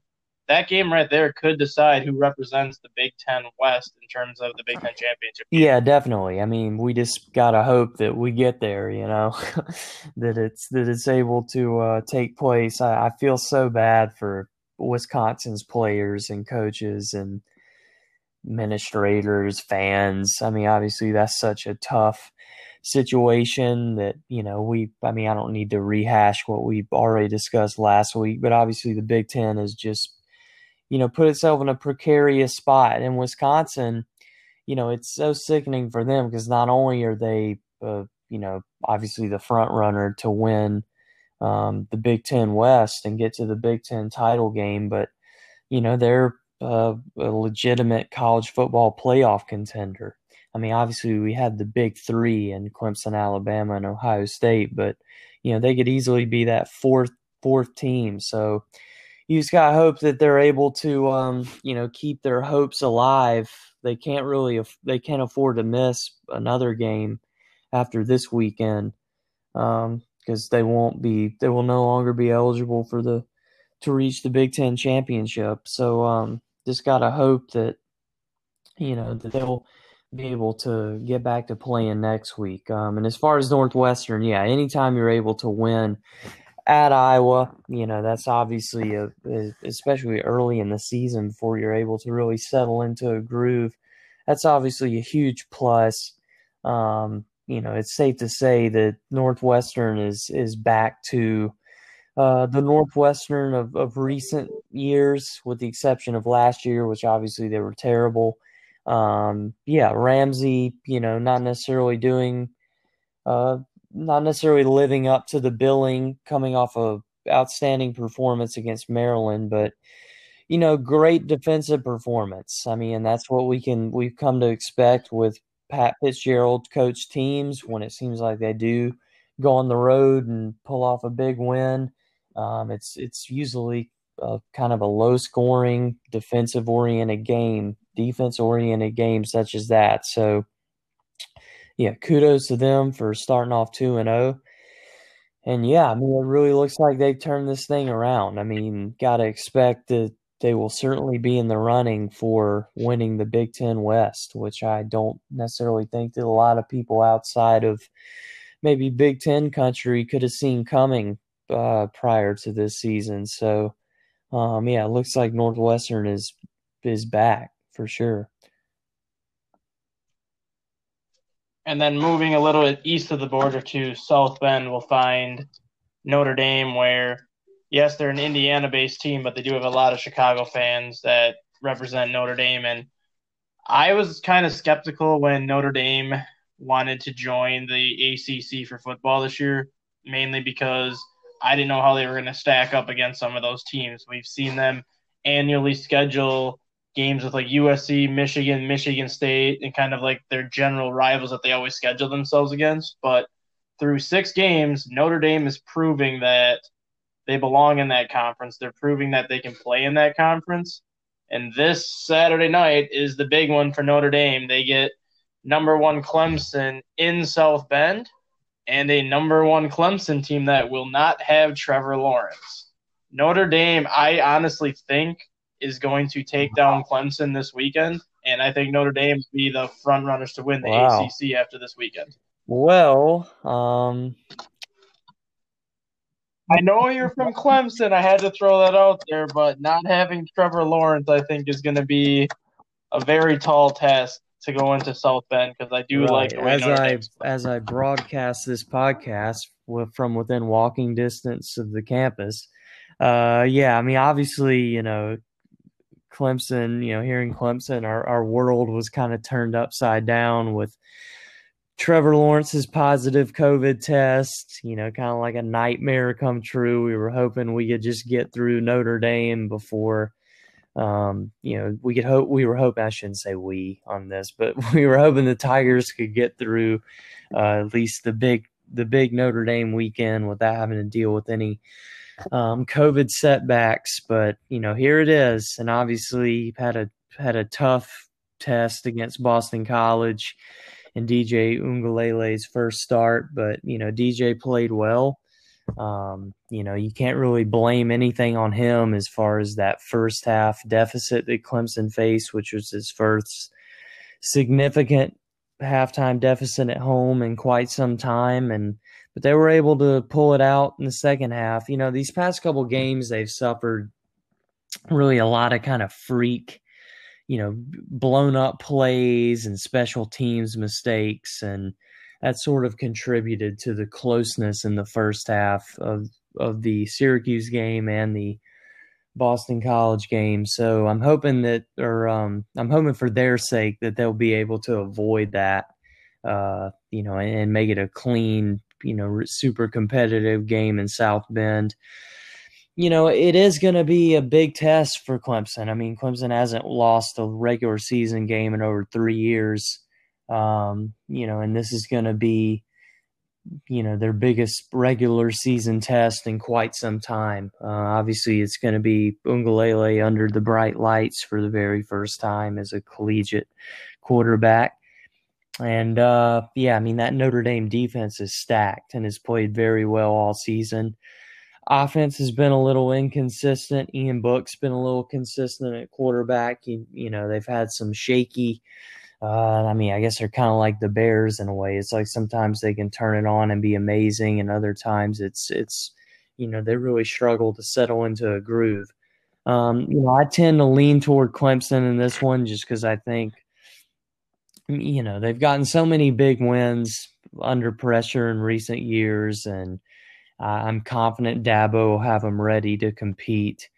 That game right there could decide who represents the Big Ten West in terms of the Big Ten championship. Yeah, definitely. I mean, we just gotta hope that we get there. You know, that it's that it's able to uh, take place. I, I feel so bad for Wisconsin's players and coaches and administrators, fans. I mean, obviously that's such a tough situation that, you know, we I mean, I don't need to rehash what we've already discussed last week, but obviously the Big 10 is just you know, put itself in a precarious spot. In Wisconsin, you know, it's so sickening for them because not only are they uh, you know, obviously the front runner to win um, the Big Ten West and get to the Big Ten title game, but you know they're uh, a legitimate college football playoff contender. I mean, obviously we had the big three in Clemson, Alabama, and Ohio State, but you know they could easily be that fourth fourth team. So you just got to hope that they're able to, um, you know, keep their hopes alive. They can't really they can't afford to miss another game after this weekend because um, they won't be they will no longer be eligible for the to reach the Big Ten championship. So um, just gotta hope that you know that they'll be able to get back to playing next week. Um, and as far as Northwestern, yeah, anytime you're able to win at Iowa, you know that's obviously a, especially early in the season before you're able to really settle into a groove. That's obviously a huge plus. Um, you know, it's safe to say that Northwestern is is back to uh, the Northwestern of, of recent years, with the exception of last year, which obviously they were terrible. Um, yeah, Ramsey, you know, not necessarily doing, uh, not necessarily living up to the billing, coming off a outstanding performance against Maryland, but you know, great defensive performance. I mean, that's what we can we've come to expect with Pat Fitzgerald coach teams when it seems like they do go on the road and pull off a big win. Um, it's it's usually a, kind of a low scoring, defensive oriented game, defense oriented game such as that. So, yeah, kudos to them for starting off two and zero. Oh. And yeah, I mean, it really looks like they've turned this thing around. I mean, got to expect that they will certainly be in the running for winning the Big Ten West, which I don't necessarily think that a lot of people outside of maybe Big Ten country could have seen coming uh, prior to this season. So, um, yeah, it looks like Northwestern is is back for sure. And then moving a little bit east of the border to South Bend, we'll find Notre Dame, where yes, they're an Indiana-based team, but they do have a lot of Chicago fans that represent Notre Dame. And I was kind of skeptical when Notre Dame wanted to join the ACC for football this year, mainly because I didn't know how they were going to stack up against some of those teams. We've seen them annually schedule games with like USC, Michigan, Michigan State, and kind of like their general rivals that they always schedule themselves against. But through six games, Notre Dame is proving that they belong in that conference. They're proving that they can play in that conference. And this Saturday night is the big one for Notre Dame. They get number one Clemson in South Bend and a number one Clemson team that will not have Trevor Lawrence. Notre Dame, I honestly think, is going to take down Clemson this weekend, and I think Notre Dame will be the front runners to win the wow. ACC after this weekend. Well, um, I know you're from Clemson. I had to throw that out there, but not having Trevor Lawrence, I think, is going to be a very tall task to go into South Bend because I do right. like the way as I as I broadcast this podcast from within walking distance of the campus. Uh, yeah, I mean, obviously, you know, Clemson. You know, here in Clemson, our our world was kind of turned upside down with Trevor Lawrence's positive COVID test, you know, kind of like a nightmare come true. We were hoping we could just get through Notre Dame before, um, you know, we could hope, we were hoping, I shouldn't say we on this, but we were hoping the Tigers could get through uh, at least the big, the big Notre Dame weekend without having to deal with any um, COVID setbacks. But, you know, here it is. And obviously had a, had a tough test against Boston College and DJ Uiagalelei's first start, but you know DJ played well. Um, you know you can't really blame anything on him as far as that first half deficit that Clemson faced, which was his first significant halftime deficit at home in quite some time, and but they were able to pull it out in the second half. You know these past couple games they've suffered really a lot of kind of freak you know, blown up plays and special teams mistakes. And that sort of contributed to the closeness in the first half of, of the Syracuse game and the Boston College game. So I'm hoping that, or um, I'm hoping for their sake that they'll be able to avoid that, uh, you know, and, and make it a clean, you know, super competitive game in South Bend you know, it is going to be a big test for Clemson. I mean, Clemson hasn't lost a regular season game in over three years. Um, you know, and this is going to be, you know, their biggest regular season test in quite some time. Uh, obviously, it's going to be Uiagalelei under the bright lights for the very first time as a collegiate quarterback. And uh, yeah, I mean, that Notre Dame defense is stacked and has played very well all season. Offense has been a little inconsistent. Ian Book's been a little consistent at quarterback. You, you know, they've had some shaky. Uh, I mean, I guess they're kind of like the Bears in a way. It's like sometimes they can turn it on and be amazing, and other times it's it's you know they really struggle to settle into a groove. Um, you know, I tend to lean toward Clemson in this one just because I think you know they've gotten so many big wins under pressure in recent years, and uh, I'm confident Dabo will have them ready to compete.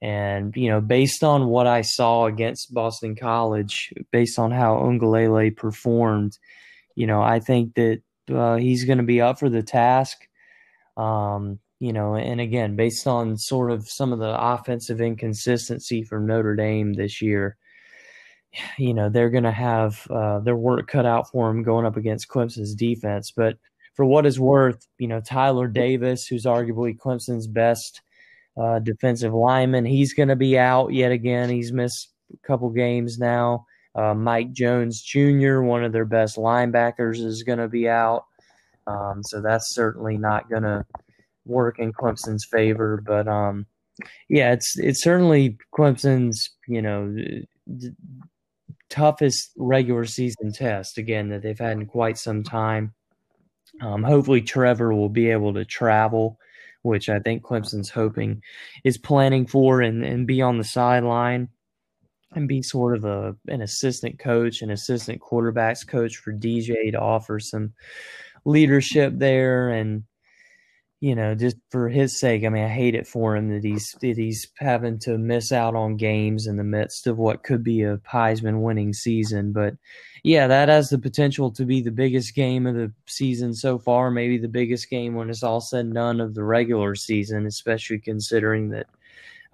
And, you know, based on what I saw against Boston College, based on how Uiagalelei performed, you know, I think that uh, he's going to be up for the task. Um, you know, and again, based on sort of some of the offensive inconsistency from Notre Dame this year, you know, they're going to have uh, their work cut out for them going up against Clemson's defense. But for what is worth, you know, Tyler Davis, who's arguably Clemson's best uh, defensive lineman, he's going to be out yet again. He's missed a couple games now. Uh, Mike Jones Jr., one of their best linebackers, is going to be out. Um, so that's certainly not going to work in Clemson's favor. But um, yeah, it's it's certainly Clemson's you know d- toughest regular season test again that they've had in quite some time. Um, hopefully, Trevor will be able to travel, which I think Clemson's hoping is planning for, and, and be on the sideline and be sort of a an assistant coach, an assistant quarterbacks coach for DJ to offer some leadership there and you know, just for his sake, I mean, I hate it for him that he's that he's having to miss out on games in the midst of what could be a Heisman winning season. But yeah, that has the potential to be the biggest game of the season so far, maybe the biggest game when it's all said and done of the regular season, especially considering that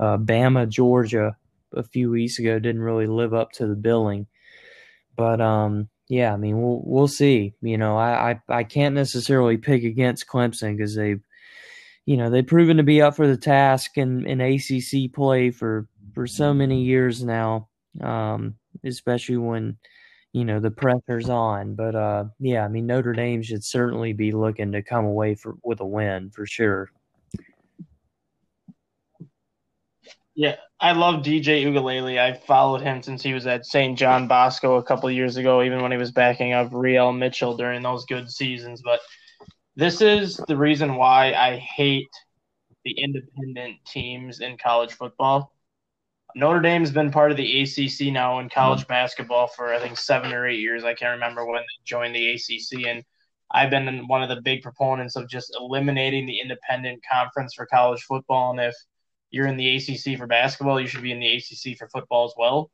uh, Bama, Georgia, a few weeks ago didn't really live up to the billing. But um, yeah, I mean, we'll we'll see. You know, I I, I can't necessarily pick against Clemson because they've you know they've proven to be up for the task in, in ACC play for for so many years now, um, especially when you know the pressure's on. But uh, yeah, I mean Notre Dame should certainly be looking to come away for, with a win for sure. Yeah, I love DJ Uiagalelei. I followed him since he was at St. John Bosco a couple years ago, even when he was backing up Re-al Mitchell during those good seasons. But this is the reason why I hate the independent teams in college football. Notre Dame's been part of the ACC now in college basketball for I think seven or eight years. I can't remember when they joined the ACC, and I've been one of the big proponents of just eliminating the independent conference for college football. And if you're in the ACC for basketball, you should be in the ACC for football as well.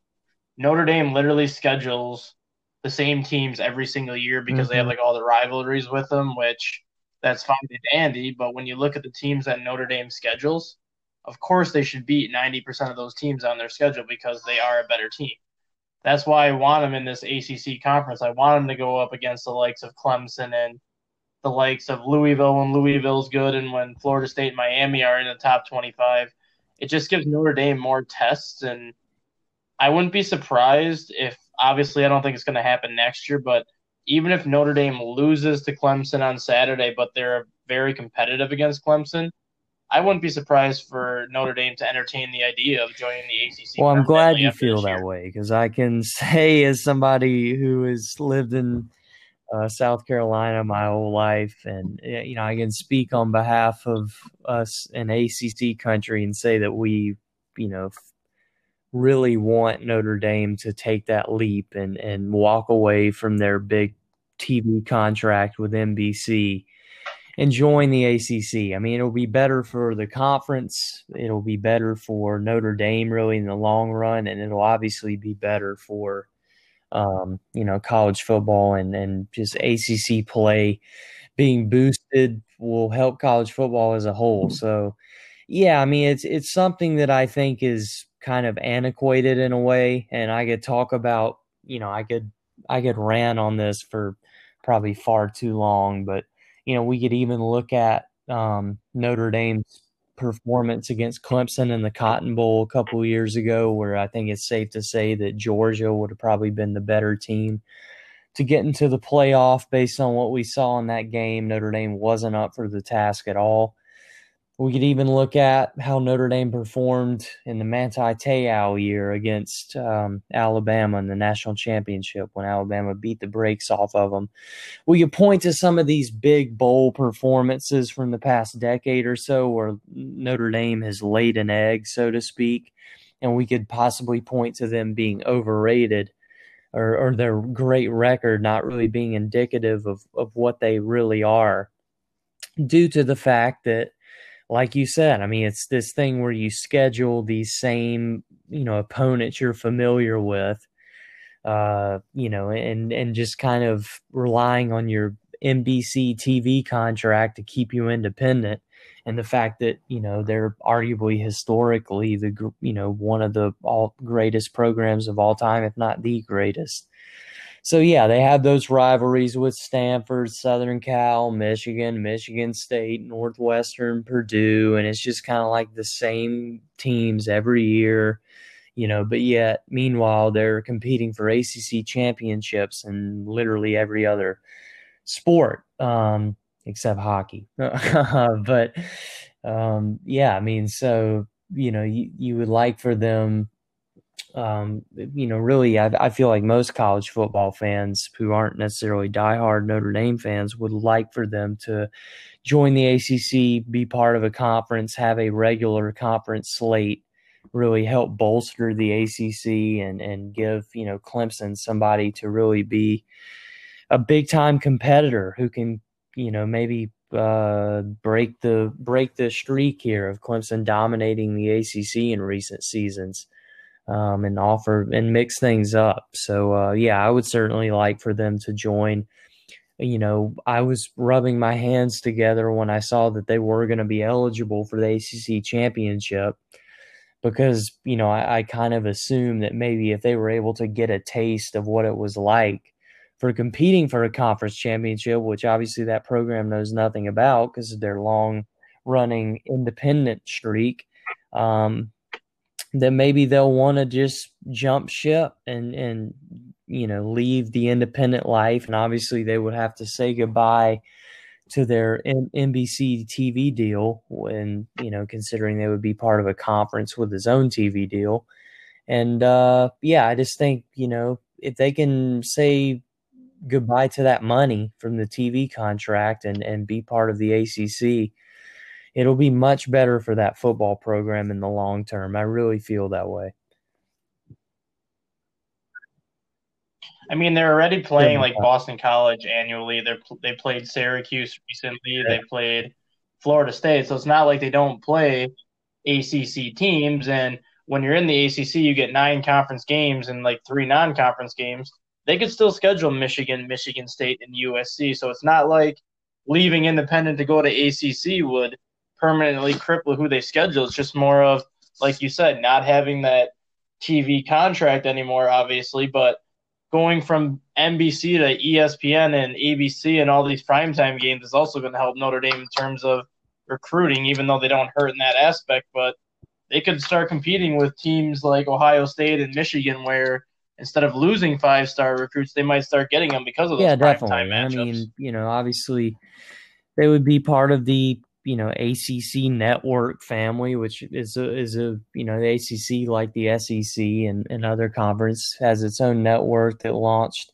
Notre Dame literally schedules the same teams every single year because mm-hmm. they have mm-hmm. like all the rivalries with them, which that's fine and dandy. But when you look at the teams that Notre Dame schedules, of course they should beat 90% of those teams on their schedule because they are a better team. That's why I want them in this ACC conference. I want them to go up against the likes of Clemson and the likes of Louisville when Louisville's good and when Florida State and Miami are in the top 25. It just gives Notre Dame more tests. And I wouldn't be surprised if, obviously, I don't think it's going to happen next year, but even if Notre Dame loses to Clemson on Saturday, but they're very competitive against Clemson, I wouldn't be surprised for Notre Dame to entertain the idea of joining the ACC. Well, I'm glad you feel that way because I can say, as somebody who has lived in uh, South Carolina my whole life, and you know, I can speak on behalf of us in ACC country and say that we, you know, really want Notre Dame to take that leap and and walk away from their big TV contract with NBC and join the ACC. I mean, it'll be better for the conference. It'll be better for Notre Dame, really, in the long run, and it'll obviously be better for um, you know college football and and just ACC play being boosted will help college football as a whole. So, yeah, I mean, it's it's something that I think is kind of antiquated in a way, and I could talk about. You know, I could I could rant on this for probably far too long, but you know, we could even look at um, Notre Dame's performance against Clemson in the Cotton Bowl a couple years ago, where I think it's safe to say that Georgia would have probably been the better team to get into the playoff based on what we saw in that game. Notre Dame wasn't up for the task at all. We could even look at how Notre Dame performed in the Manti Te'o year against um, Alabama in the national championship when Alabama beat the brakes off of them. We could point to some of these big bowl performances from the past decade or so where Notre Dame has laid an egg, so to speak, and we could possibly point to them being overrated. Or, or their great record not really being indicative of, of what they really are due to the fact that like you said, I mean, it's this thing where you schedule these same, you know, opponents you're familiar with, uh, you know, and and just kind of relying on your NBC TV contract to keep you independent, and the fact that you know they're arguably historically the you know one of the all greatest programs of all time, if not the greatest so yeah, they have those rivalries with Stanford, Southern Cal, Michigan, Michigan State, Northwestern, Purdue, and it's just kind of like the same teams every year, you know. But yet, meanwhile, they're competing for ACC championships and literally every other sport um, except hockey. but um, yeah, I mean, so you know, you, you would like for them um, you know, really, I, I, feel like most college football fans who aren't necessarily diehard Notre Dame fans would like for them to join the ACC, be part of a conference, have a regular conference slate, really help bolster the ACC and and give you know Clemson somebody to really be a big time competitor who can you know maybe uh, break the break the streak here of Clemson dominating the ACC in recent seasons um, and offer and mix things up. So uh, yeah, I would certainly like for them to join. You know, I was rubbing my hands together when I saw that they were going to be eligible for the ACC championship because you know I, I kind of assumed that maybe if they were able to get a taste of what it was like for competing for a conference championship, which obviously that program knows nothing about because of their long running independent streak. Um, then maybe they'll want to just jump ship and and you know leave the independent life and obviously they would have to say goodbye to their M- NBC TV deal when you know considering they would be part of a conference with his own TV deal. And uh, yeah I just think you know if they can say goodbye to that money from the TV contract and and be part of the ACC it'll be much better for that football program in the long term. I really feel that way. I mean, they're already playing like Boston College annually. They they played Syracuse recently. They played Florida State. So it's not like they don't play ACC teams. And when you're in the ACC, you get nine conference games and like three non-conference games. They could still schedule Michigan, Michigan State, and USC. So it's not like leaving independent to go to ACC would permanently cripple who they schedule. It's just more of, like you said, not having that TV contract anymore, obviously, but going from NBC to ESPN and ABC and all these primetime games is also going to help Notre Dame in terms of recruiting, even though they don't hurt in that aspect. But they could start competing with teams like Ohio State and Michigan, where instead of losing five star recruits, they might start getting them because of those yeah, definitely. I mean, you know, obviously they would be part of the you know ACC network family, which is a, is a you know the ACC like the SEC and, and other conference has its own network that launched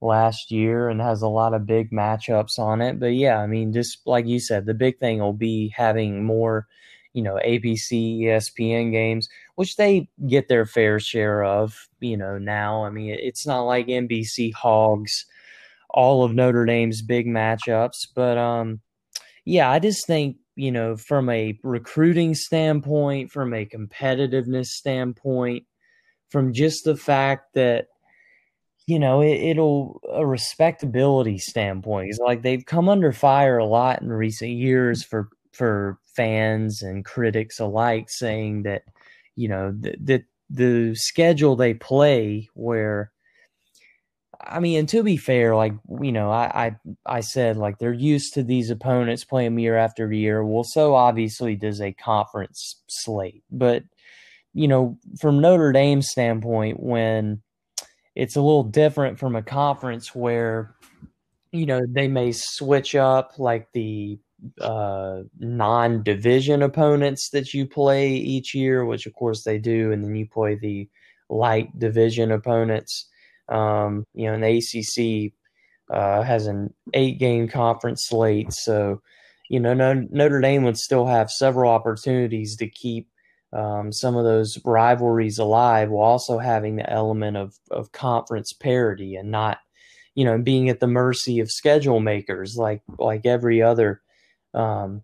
last year and has a lot of big matchups on it. But yeah, I mean, just like you said, the big thing will be having more, you know, ABC, ESPN games, which they get their fair share of, you know, now. I mean, it's not like NBC hogs all of Notre Dame's big matchups, but um yeah, I just think, you know, from a recruiting standpoint, from a competitiveness standpoint, from just the fact that, you know, it, will a respectability standpoint. It's like they've come under fire a lot in recent years for for fans and critics alike, saying that, you know, that the, the schedule they play where I mean, to be fair, like you know, I, I I said like they're used to these opponents playing year after year. Well, so obviously does a conference slate, but you know, from Notre Dame's standpoint, when it's a little different from a conference where you know they may switch up like the uh, non-division opponents that you play each year, which of course they do, and then you play the light division opponents um, you know, and the ACC uh, has an eight game conference slate. So, you know, Notre Dame would still have several opportunities to keep um, some of those rivalries alive while also having the element of, of conference parity and not, you know, being at the mercy of schedule makers like like every other, um,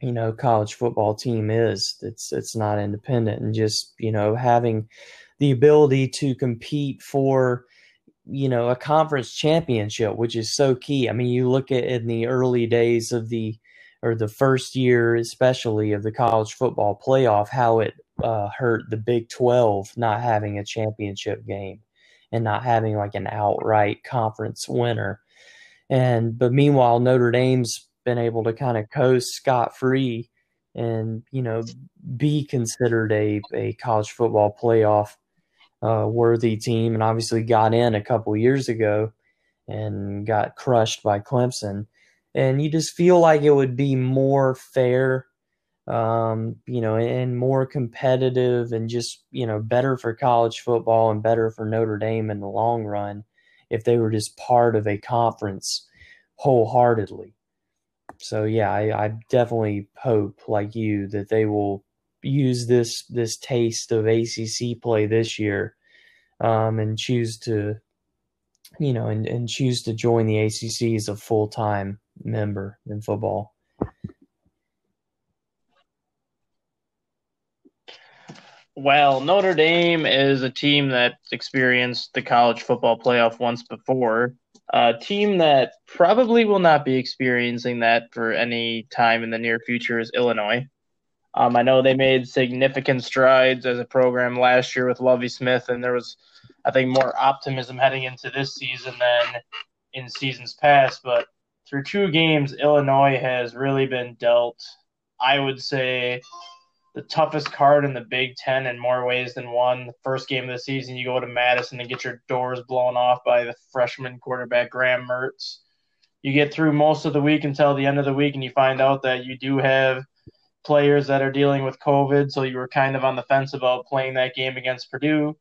you know, college football team is. It's it's not independent and just you know having the ability to compete for you know a conference championship which is so key. I mean you look at in the early days of the or the first year especially of the college football playoff how it uh, hurt the big 12 not having a championship game and not having like an outright conference winner. And but meanwhile notre dame's been able to kind of coast scot free and you know be considered a, a college football playoff uh, worthy team, and obviously got in a couple years ago and got crushed by Clemson. And you just feel like it would be more fair, um, you know, and more competitive, and just you know better for college football and better for Notre Dame in the long run if they were just part of a conference wholeheartedly. So yeah, I, I definitely hope, like you, that they will use this this taste of ACC play this year um, and choose to you know and, and choose to join the ACC as a full time member in football. Well, Notre Dame is a team that experienced the college football playoff once before. A team that probably will not be experiencing that for any time in the near future is Illinois. Um, I know they made significant strides as a program last year with Lovie Smith, and there was, I think, more optimism heading into this season than in seasons past. But through two games, Illinois has really been dealt, I would say, the toughest card in the Big Ten in more ways than one. The first game of the season, you go to Madison and get your doors blown off by the freshman quarterback Graham Mertz. You get through most of the week until the end of the week, and you find out that you do have players that are dealing with COVID. So you were kind of on the fence about playing that game against Purdue.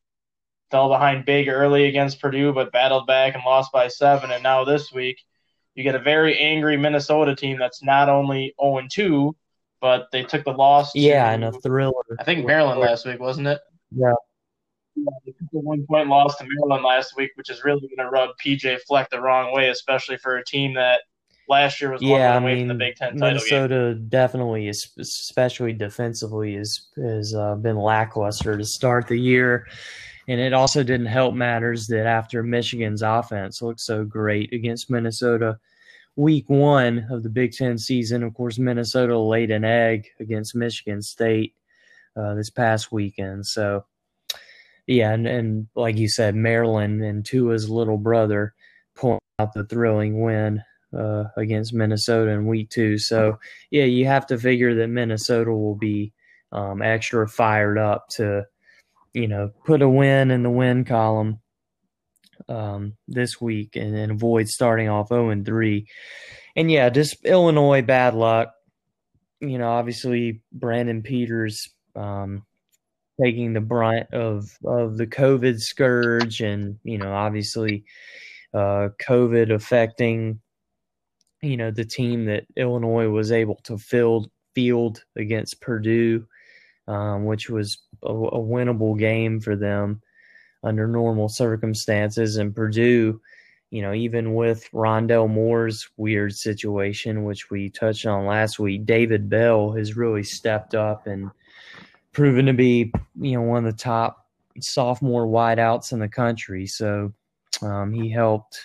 Fell behind big early against Purdue, but battled back and lost by seven. And now this week, you get a very angry Minnesota team that's not only 0 2, but they took the loss. Yeah, to, and a thriller. I think Maryland last week, wasn't it? Yeah. yeah they took the one point loss to Maryland last week, which is really going to rub PJ Fleck the wrong way, especially for a team that last year was yeah, I mean, from the Big Ten Minnesota definitely, is, especially defensively, is has uh, been lackluster to start the year. And it also didn't help matters that after Michigan's offense looked so great against Minnesota week one of the Big Ten season, of course, Minnesota laid an egg against Michigan State uh, this past weekend. So, yeah, and, and like you said, Maryland and Tua's little brother pulling out the thrilling win uh, against Minnesota in week two. So, yeah, you have to figure that Minnesota will be um, extra fired up to you know, put a win in the win column um, this week and, and avoid starting off 0 and 3. And yeah, just Illinois bad luck. You know, obviously Brandon Peters um, taking the brunt of of the COVID scourge, and you know, obviously uh, COVID affecting you know the team that Illinois was able to field field against Purdue um, which was a, a, winnable game for them under normal circumstances. And Purdue, you know, even with Rondale Moore's weird situation, which we touched on last week, David Bell has really stepped up and proven to be, you know, one of the top sophomore wideouts in the country. So um, he helped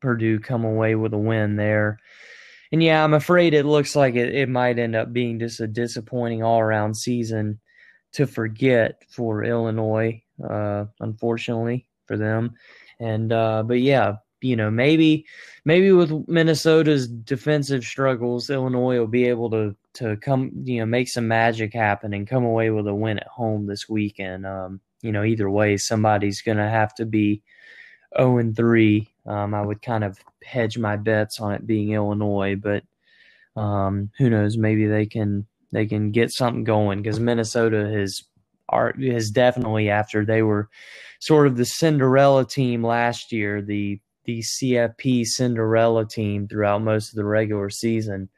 Purdue come away with a win there and yeah, I'm afraid it looks like it, it might end up being just a disappointing all around season to forget for Illinois, uh, unfortunately for them. And uh, but yeah, you know, maybe maybe with Minnesota's defensive struggles, Illinois will be able to to come, you know, make some magic happen and come away with a win at home this weekend. Um, you know, either way, somebody's going to have to be 0 and 3 um, I would kind of hedge my bets on it being Illinois, but um, who knows? Maybe they can they can get something going because Minnesota has are has definitely after they were sort of the Cinderella team last year, the the CFP Cinderella team throughout most of the regular season.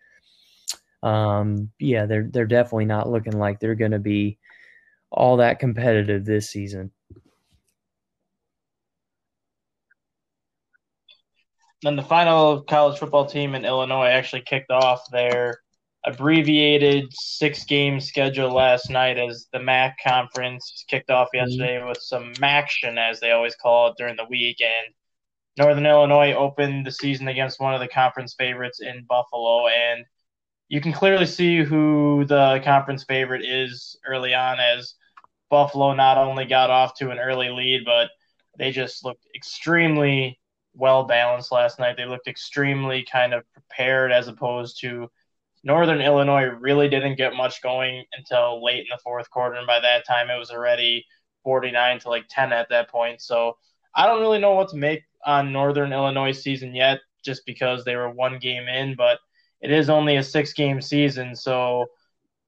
Um, yeah, they're they're definitely not looking like they're going to be all that competitive this season. Then the final college football team in Illinois actually kicked off their abbreviated six game schedule last night as the MAC conference kicked off mm-hmm. yesterday mm-hmm. with some MACtion, as they always call it, during the week. And Northern Illinois opened the season against one of the conference favorites in Buffalo. And you can clearly see who the conference favorite is early on, as Buffalo not only got off to an early lead, but they just looked extremely well balanced last night. They looked extremely kind of prepared as opposed to Northern Illinois really didn't get much going until late in the fourth quarter, and by that time it was already 49 to like 10 at that point. So I don't really know what to make on Northern Illinois season yet, just because they were one game in, but it is only a six game season, so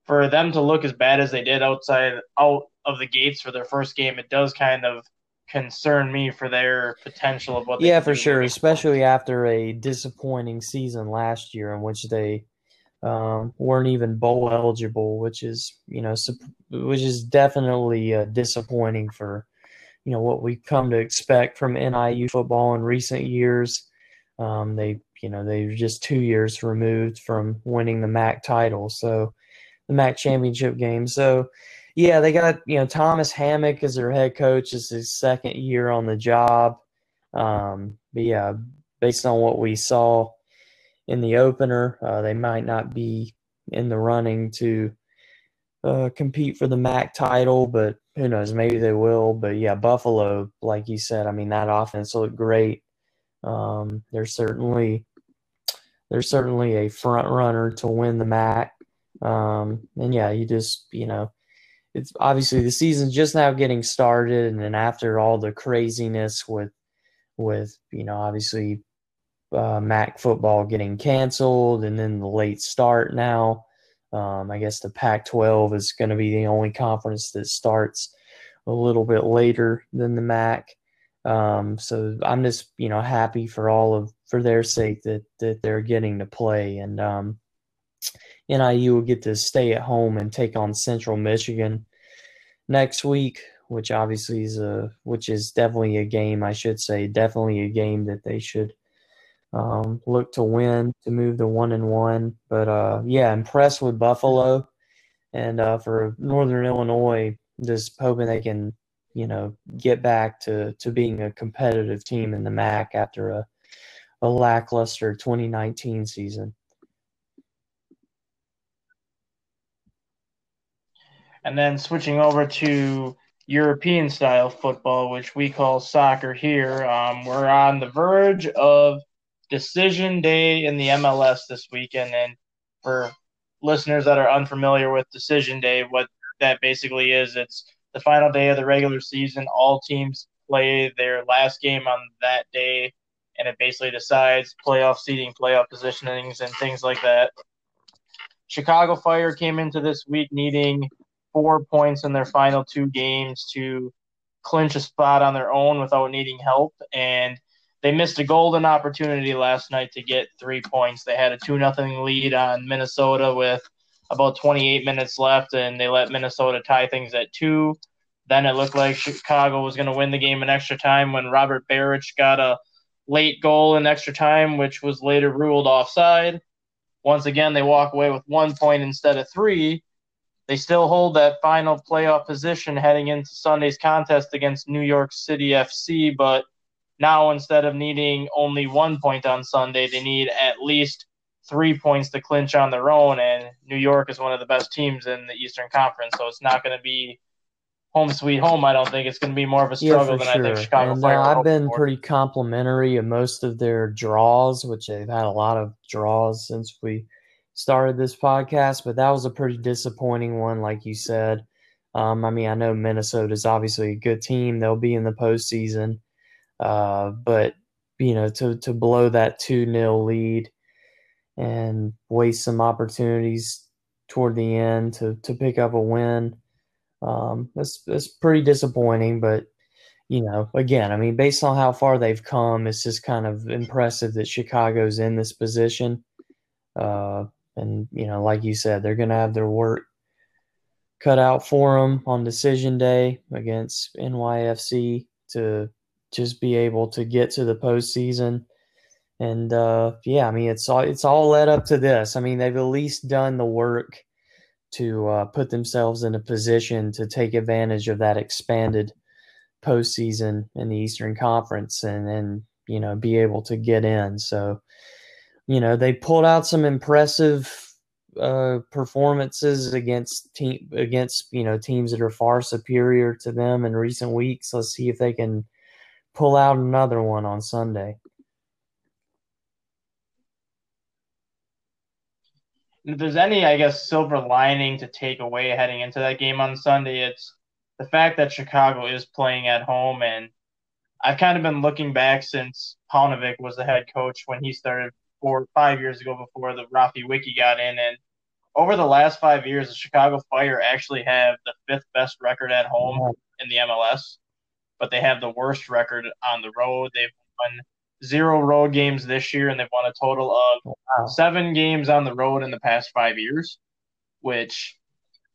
for them to look as bad as they did outside out of the gates for their first game, it does kind of concern me for their potential of what. yeah, for sure, especially after a disappointing season last year in which they um, weren't even bowl eligible, which is you know which is definitely uh, disappointing for you know what we've come to expect from NIU football in recent years. Um, they you know they're just two years removed from winning the MAC title, so the MAC championship game. So yeah, they got you know Thomas Hammock as their head coach. Is his second year on the job. Um, but yeah, based on what we saw in the opener, uh, they might not be in the running to uh, compete for the MAC title, but who knows? Maybe they will. But yeah, Buffalo, like you said, I mean that offense looked great. Um, they're certainly they're certainly a front runner to win the MAC. Um, and yeah, you just you know, it's obviously the season's just now getting started, and then after all the craziness with with you know obviously uh, MAC football getting canceled, and then the late start now. Um, I guess the Pac-12 is going to be the only conference that starts a little bit later than the MAC. Um, so I'm just you know happy for all of for their sake that that they're getting to play, and um, NIU will get to stay at home and take on Central Michigan next week, which obviously is a which is definitely a game I should say definitely a game that they should um, look to win to move to one and one. But uh, yeah, impressed with Buffalo, and uh, for Northern Illinois, just hoping they can you know get back to to being a competitive team in the MAC after a a lackluster 2019 season. And then switching over to European style football, which we call soccer here, um, we're on the verge of decision day in the MLS this weekend. And for listeners that are unfamiliar with decision day, what that basically is, it's the final day of the regular season. All teams play their last game on that day, and it basically decides playoff seeding, playoff positionings, and things like that. Chicago Fire came into this week needing four points in their final two games to clinch a spot on their own without needing help. And they missed a golden opportunity last night to get three points. They had a 2 0 lead on Minnesota with about 28 minutes left, and they let Minnesota tie things at two. Then it looked like Chicago was going to win the game in extra time when Robert Beric got a late goal in extra time, which was later ruled offside. Once again, they walk away with one point instead of three. They still hold that final playoff position heading into Sunday's contest against New York City FC, but now instead of needing only one point on Sunday, they need at least three points to clinch on their own. And New York is one of the best teams in the Eastern Conference, so it's not going to be home sweet home. I don't think it's going to be more of a struggle yeah, than sure. I think Chicago and, uh, Fire. I've been for. pretty complimentary of most of their draws, which they've had a lot of draws since we started this podcast, but that was a pretty disappointing one, like you said. Um, I mean, I know Minnesota is obviously a good team; they'll be in the postseason, uh, but you know, to to blow that two 0 lead and waste some opportunities toward the end to to pick up a win, um, that's that's pretty disappointing. But you know, again, I mean, based on how far they've come, it's just kind of impressive that Chicago's in this position. Uh, and, you know, like you said, they're going to have their work cut out for them on decision day against NYFC to just be able to get to the postseason. And uh, yeah, I mean, it's all it's all led up to this. I mean, they've at least done the work to uh, put themselves in a position to take advantage of that expanded postseason in the Eastern Conference, and then you know be able to get in. So you know they pulled out some impressive uh, performances against team against you know teams that are far superior to them in recent weeks. Let's see if they can pull out another one on Sunday. If there's any, I guess, silver lining to take away heading into that game on Sunday, it's the fact that Chicago is playing at home. And I've kind of been looking back since Paunovic was the head coach when he started four five years ago before the Rafi Wicky got in, and over the last five years, the Chicago Fire actually have the fifth best record at home in the MLS, but they have the worst record on the road. They've won zero road games this year, and they've won a total of wow. seven games on the road in the past five years, which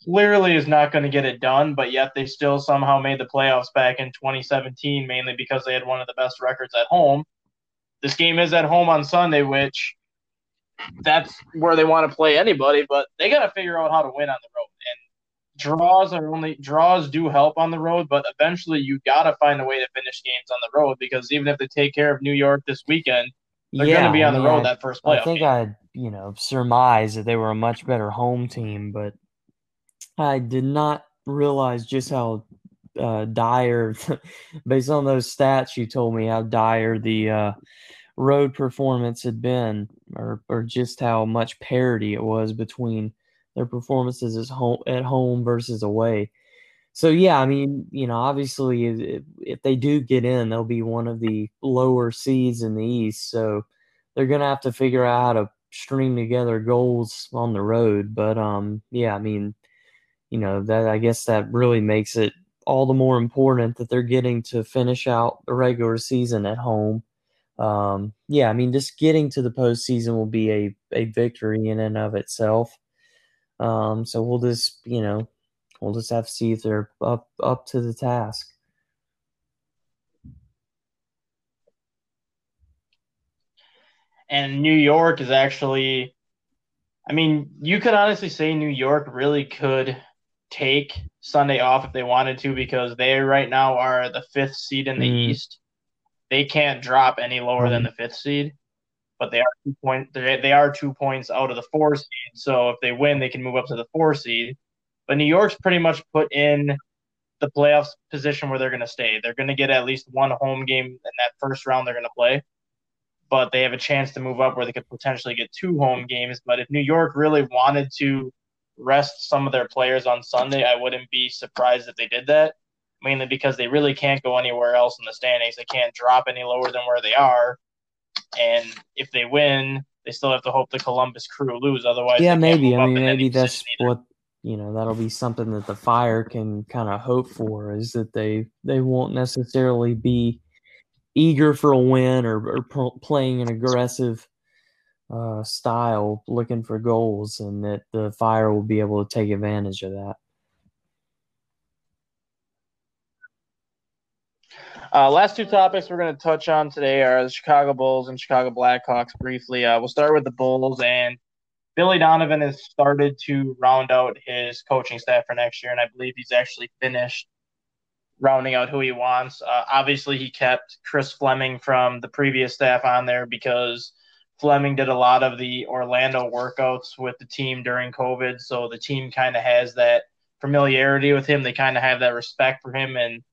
clearly is not going to get it done. But yet they still somehow made the playoffs back in 2017, mainly because they had one of the best records at home. This game is at home on Sunday, which that's where they want to play anybody, but they got to figure out how to win on the road. And draws are only draws do help on the road, but eventually you got to find a way to finish games on the road because even if they take care of New York this weekend, they're yeah, going to be on the road I, that first playoff. I think game. I, you know, surmise that they were a much better home team, but I did not realize just how uh, dire, based on those stats you told me, how dire the uh, road performance had been, or or just how much parity it was between their performances as home at home versus away. So yeah, I mean, you know, obviously, if, if they do get in, they'll be one of the lower seeds in the East. So they're gonna have to figure out how to string together goals on the road. But um, yeah, I mean, you know, that I guess that really makes it all the more important that they're getting to finish out the regular season at home. Um, yeah, I mean, just getting to the postseason will be a, a victory in and of itself. Um, so we'll just, you know, we'll just have to see if they're up up to the task. And New York is actually, I mean, you could honestly say New York really could take Sunday off if they wanted to because they right now are the fifth seed in the mm. East. They can't drop any lower mm. than the fifth seed, but they are two point they are two points out of the four seed. So if they win, they can move up to the four seed. But New York's pretty much put in the playoffs position where they're going to stay. They're going to get at least one home game in that first round they're going to play, but they have a chance to move up where they could potentially get two home games. But if New York really wanted to rest some of their players on Sunday, I wouldn't be surprised if they did that. Mainly because they really can't go anywhere else in the standings. They can't drop any lower than where they are. And if they win, they still have to hope the Columbus Crew lose. Otherwise, yeah, maybe. I mean, maybe that's what you know. That'll be something that the Fire can kind of hope for is that they they won't necessarily be eager for a win or, or playing an aggressive uh, style looking for goals, and that the Fire will be able to take advantage of that. Uh, last two topics we're going to touch on today are the Chicago Bulls and Chicago Blackhawks briefly. Uh, we'll start with the Bulls, and Billy Donovan has started to round out his coaching staff for next year, and I believe he's actually finished rounding out who he wants. Uh, obviously, he kept Chris Fleming from the previous staff on there because Fleming did a lot of the Orlando workouts with the team during COVID, so the team kind of has that familiarity with him. They kind of have that respect for him, and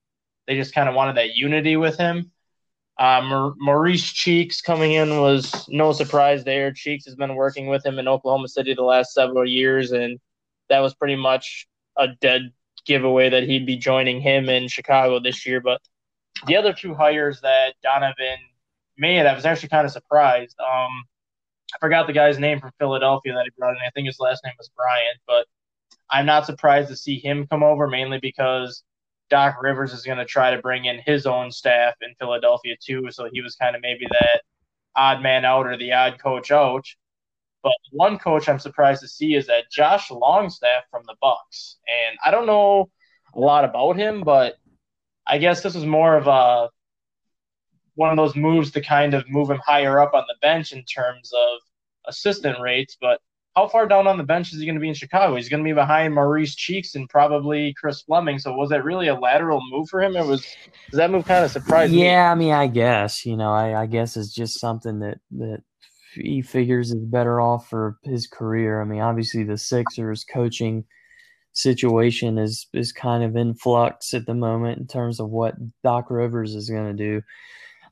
they just kind of wanted that unity with him. Uh, Maurice Cheeks coming in was no surprise there. Cheeks has been working with him in Oklahoma City the last several years, and that was pretty much a dead giveaway that he'd be joining him in Chicago this year. But the other two hires that Donovan man, I was actually kind of surprised. Um, I forgot the guy's name from Philadelphia that he brought in. I think his last name was Bryant, but I'm not surprised to see him come over mainly because Doc Rivers is going to try to bring in his own staff in Philadelphia too. So he was kind of maybe that odd man out or the odd coach out. But one coach I'm surprised to see is that Josh Longstaff from the Bucks, and I don't know a lot about him, but I guess this was more of a one of those moves to kind of move him higher up on the bench in terms of assistant rates. But how far down on the bench is he going to be in Chicago? He's going to be behind Maurice Cheeks and probably Chris Fleming. So was that really a lateral move for him? It was. Does that move kind of surprise yeah, me? I mean, I guess you know, I, I guess it's just something that that he figures is better off for his career. I mean, obviously the Sixers coaching situation is is kind of in flux at the moment in terms of what Doc Rivers is going to do.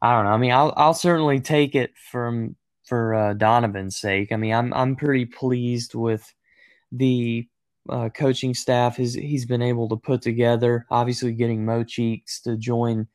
I don't know. I mean, I'll I'll certainly take it from for uh, Donovan's sake. I mean, I'm I'm pretty pleased with the uh, coaching staff he's he's been able to put together. Obviously, getting Mo Cheeks to join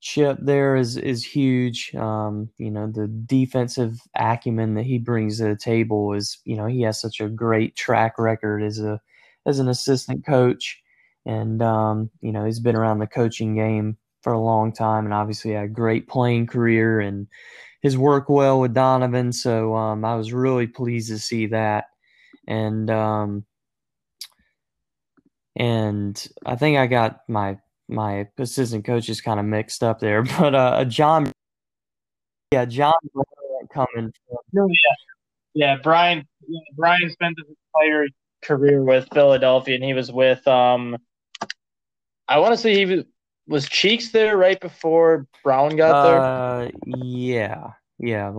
Chip there is is huge. Um, you know, the defensive acumen that he brings to the table is you know he has such a great track record as a as an assistant coach, and um, you know he's been around the coaching game for a long time, and obviously had a great playing career and his work well with Donovan. So um, I was really pleased to see that, and um, and I think I got my my assistant coaches kind of mixed up there, but uh, John, yeah, John coming. No, yeah, yeah, Brian. Yeah, Brian spent his entire career with Philadelphia, and he was with um. I want to say he was was Cheeks there right before Brown got there? Uh, yeah, yeah.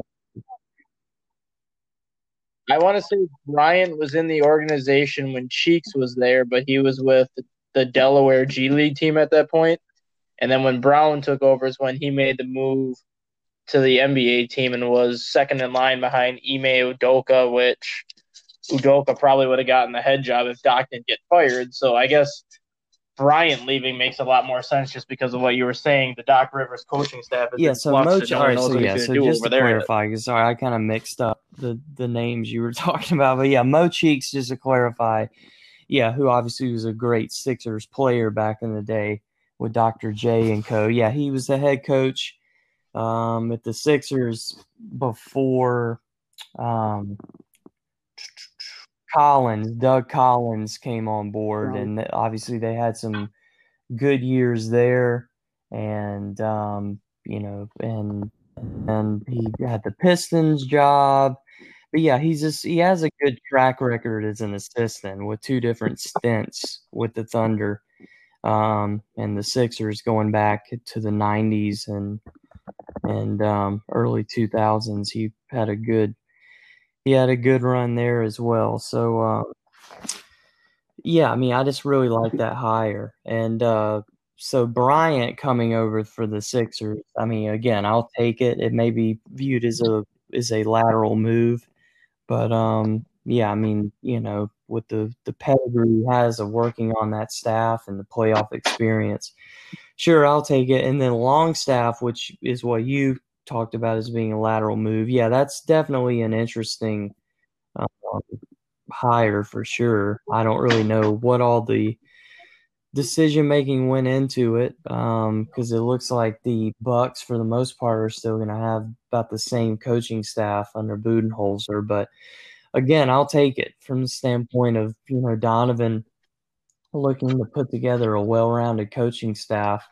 I want to say Bryant was in the organization when Cheeks was there, but he was with the Delaware G League team at that point. And then when Brown took over is when he made the move to the NBA team and was second in line behind Ime Udoka, which Udoka probably would have gotten the head job if Doc didn't get fired. So I guess Bryant leaving makes a lot more sense just because of what you were saying. The Doc Rivers coaching staff is yeah. So flux Mo, and no all right. So yeah. So going to do just to clarify, because sorry, I kind of mixed up the the names you were talking about, but yeah, Mo Cheeks. Just to clarify, yeah, who obviously was a great Sixers player back in the day with Dr. J and Co. Yeah, he was the head coach um, at the Sixers before um, Collins, Doug Collins came on board, Right. and obviously they had some good years there, and um, you know, and and he had the Pistons job. But yeah, he's just he has a good track record as an assistant with two different stints with the Thunder um, and the Sixers going back to the '90s and and um, early 2000s. He had a good he had a good run there as well. So uh, yeah, I mean, I just really like that hire, and uh, so Bryant coming over for the Sixers. I mean, again, I'll take it. It may be viewed as a as a lateral move, but um, yeah, I mean, you know, with the the pedigree he has of working on that staff and the playoff experience, sure, I'll take it. And then Longstaff, which is what you talked about as being a lateral move, yeah, that's definitely an interesting um, hire for sure. I don't really know what all the decision making went into it because it looks like the Bucks, for the most part, are still going to have about the same coaching staff under Budenholzer. But again, I'll take it from the standpoint of you know Donovan looking to put together a well-rounded coaching staff.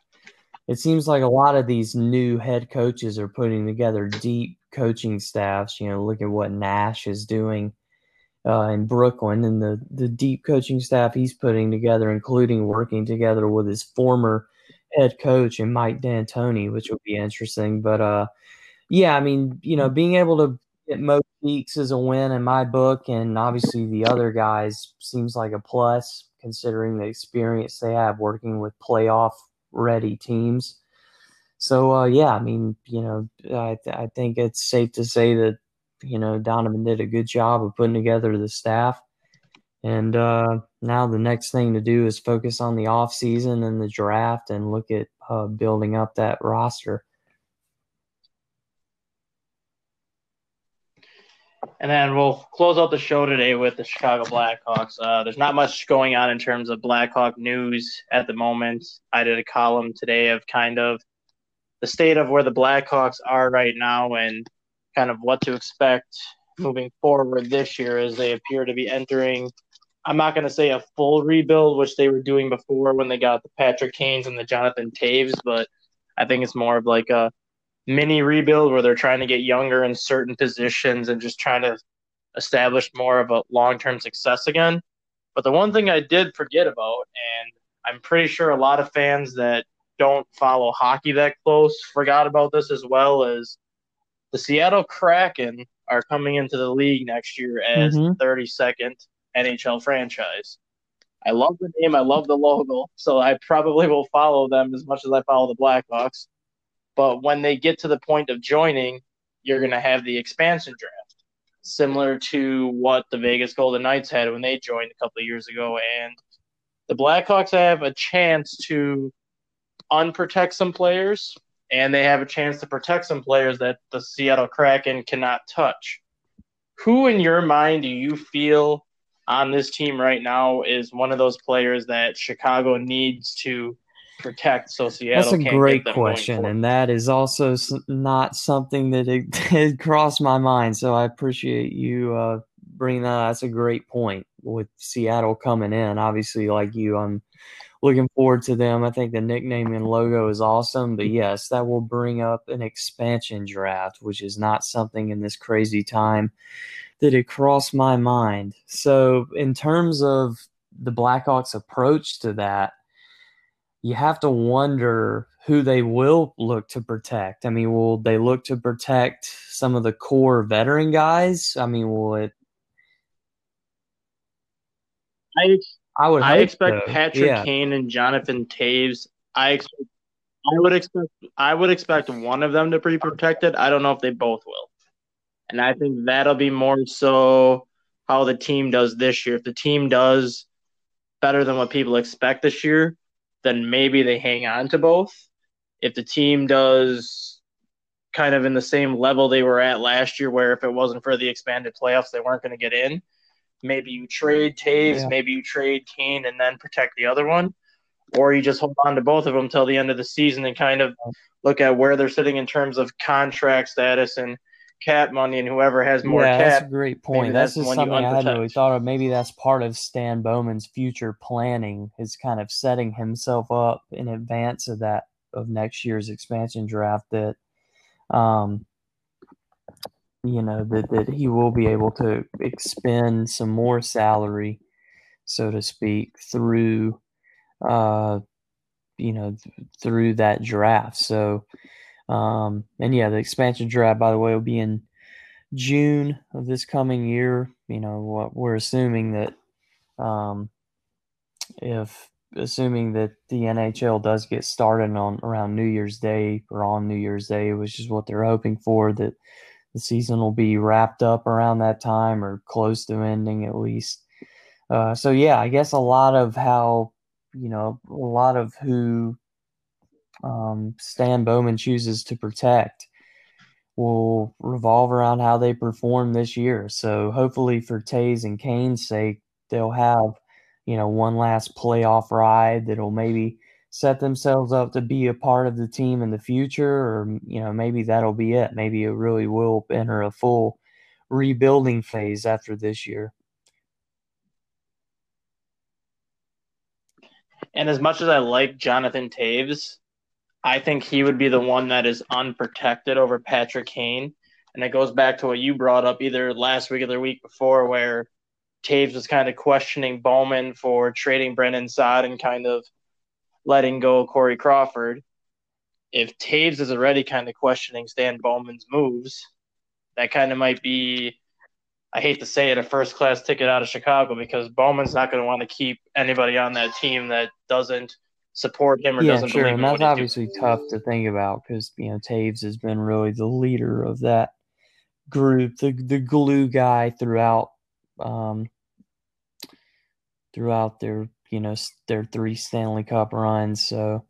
It seems like a lot of these new head coaches are putting together deep coaching staffs. You know, look at what Nash is doing uh, in Brooklyn and the the deep coaching staff he's putting together, including working together with his former head coach and Mike D'Antoni, which will be interesting. But uh, yeah, I mean, you know, being able to get Mo Cheeks is a win in my book, and obviously the other guys seems like a plus considering the experience they have working with playoff ready teams. So uh, yeah, I mean, you know, I, I think it's safe to say that you know Donovan did a good job of putting together the staff, and uh, now the next thing to do is focus on the off season and the draft and look at uh, building up that roster. And then we'll close out the show today with the Chicago Blackhawks. Uh, there's not much going on in terms of Blackhawk news at the moment. I did a column today of kind of the state of where the Blackhawks are right now and kind of what to expect moving forward this year as they appear to be entering. I'm not going to say a full rebuild, which they were doing before when they got the Patrick Kanes and the Jonathan Toews, but I think it's more of like a mini rebuild where they're trying to get younger in certain positions and just trying to establish more of a long term success again. But the one thing I did forget about, and I'm pretty sure a lot of fans that don't follow hockey that close forgot about this as well, is the Seattle Kraken are coming into the league next year as Mhm. the 32nd NHL franchise. I love the name, I love the logo, so I probably will follow them as much as I follow the Blackhawks. But when they get to the point of joining, you're going to have the expansion draft, similar to what the Vegas Golden Knights had when they joined a couple of years ago. And the Blackhawks have a chance to unprotect some players, and they have a chance to protect some players that the Seattle Kraken cannot touch. Who, in your mind, do you feel on this team right now is one of those players that Chicago needs to protect so Seattle That's a great question, and that is also not something that it, had crossed my mind. So I appreciate you uh, bringing that. That's a great point with Seattle coming in. Obviously, like you, I'm looking forward to them. I think the nickname and logo is awesome, but yes, that will bring up an expansion draft, which is not something in this crazy time that it crossed my mind. So, in terms of the Blackhawks' approach to that, you have to wonder who they will look to protect. I mean, will they look to protect some of the core veteran guys? I mean, will it? I I would. I expect so. Patrick Yeah. Kane and Jonathan Toews. I expect, I would expect I would expect one of them to be protected. I don't know if they both will, and I think that'll be more so how the team does this year. If the team does better than what people expect this year, then maybe they hang on to both. If the team does kind of in the same level they were at last year, where if it wasn't for the expanded playoffs, they weren't going to get in, maybe you trade Toews, yeah. maybe you trade Kane and then protect the other one, or you just hold on to both of them till the end of the season and kind of look at where they're sitting in terms of contract status and cap money, and whoever has more yeah, cap. That's a great point. That's, that's just something I hadn't really thought of. Maybe that's part of Stan Bowman's future planning is kind of setting himself up in advance of that of next year's expansion draft that um you know that, that he will be able to expend some more salary so to speak through uh you know through that draft so um and yeah the expansion draft by the way will be in june of this coming year you know what we're assuming that um if assuming that the NHL does get started on around New Year's Day or on New Year's Day, which is what they're hoping for, that the season will be wrapped up around that time or close to ending at least. Uh, so yeah, I guess a lot of how you know a lot of who um, Stan Bowman chooses to protect will revolve around how they perform this year. So hopefully for Toews and Kane's sake, they'll have you know, one last playoff ride that'll maybe set themselves up to be a part of the team in the future, or you know, maybe that'll be it. Maybe it really will enter a full rebuilding phase after this year. And as much as I like Jonathan Toews, I think he would be the one that is unprotected over Patrick Kane. And it goes back to what you brought up either last week or the week before, where Toews was kind of questioning Bowman for trading Brandon Saad and kind of letting go Corey Crawford. If Toews is already kind of questioning Stan Bowman's moves, that kind of might be, I hate to say it, a first class ticket out of Chicago because Bowman's not going to want to keep anybody on that team that doesn't support him or yeah, doesn't sure. believe and that's obviously tough to think about because you know Toews has been really the leader of that group, the the glue guy throughout um, throughout their you know their three Stanley Cup runs. So,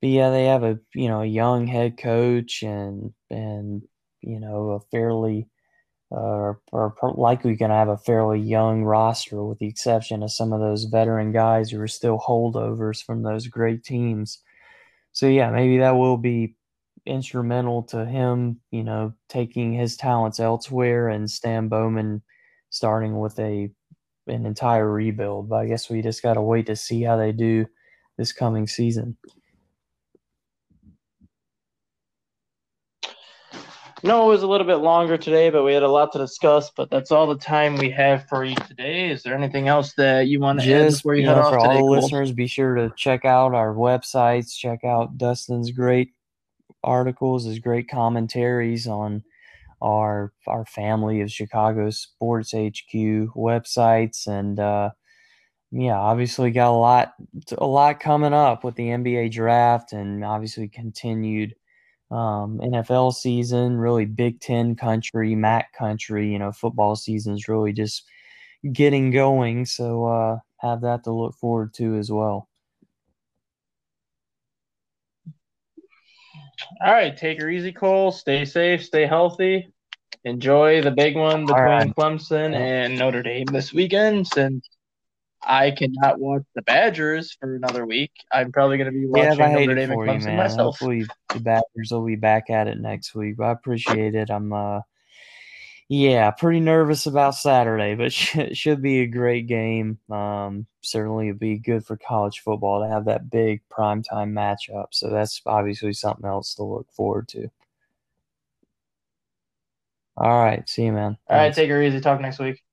but yeah, they have a you know a young head coach and and you know a fairly uh, or likely going to have a fairly young roster, with the exception of some of those veteran guys who are still holdovers from those great teams. So yeah, maybe that will be instrumental to him, you know, taking his talents elsewhere and Stan Bowman starting with a an entire rebuild. But I guess we just got to wait to see how they do this coming season. No, it was a little bit longer today, but we had a lot to discuss. But that's all the time we have for you today. Is there anything else that you want to Just, you, you head know, off for today, all the listeners, be sure to check out our websites. Check out Dustin's great articles, his great commentaries on our our family of Chicago Sports HQ websites, and uh, yeah, obviously got a lot a lot coming up with the NBA draft, and obviously continued um, NFL season, really Big Ten country, MAC country. You know, football season's really just getting going, so uh, have that to look forward to as well. All right, take her easy, Cole. Stay safe, stay healthy. Enjoy the big one between right. Clemson and Notre Dame this weekend. Since I cannot watch the Badgers for another week, I'm probably going to be watching yeah, Notre Dame and Clemson you, myself. Hopefully, the Badgers will be back at it next week. I appreciate it. I'm uh, yeah, pretty nervous about Saturday, but it should be a great game. Um, certainly, it'd be good for college football to have that big primetime matchup. So that's obviously something else to look forward to. All right, see you, man. All right, take her easy. Talk next week.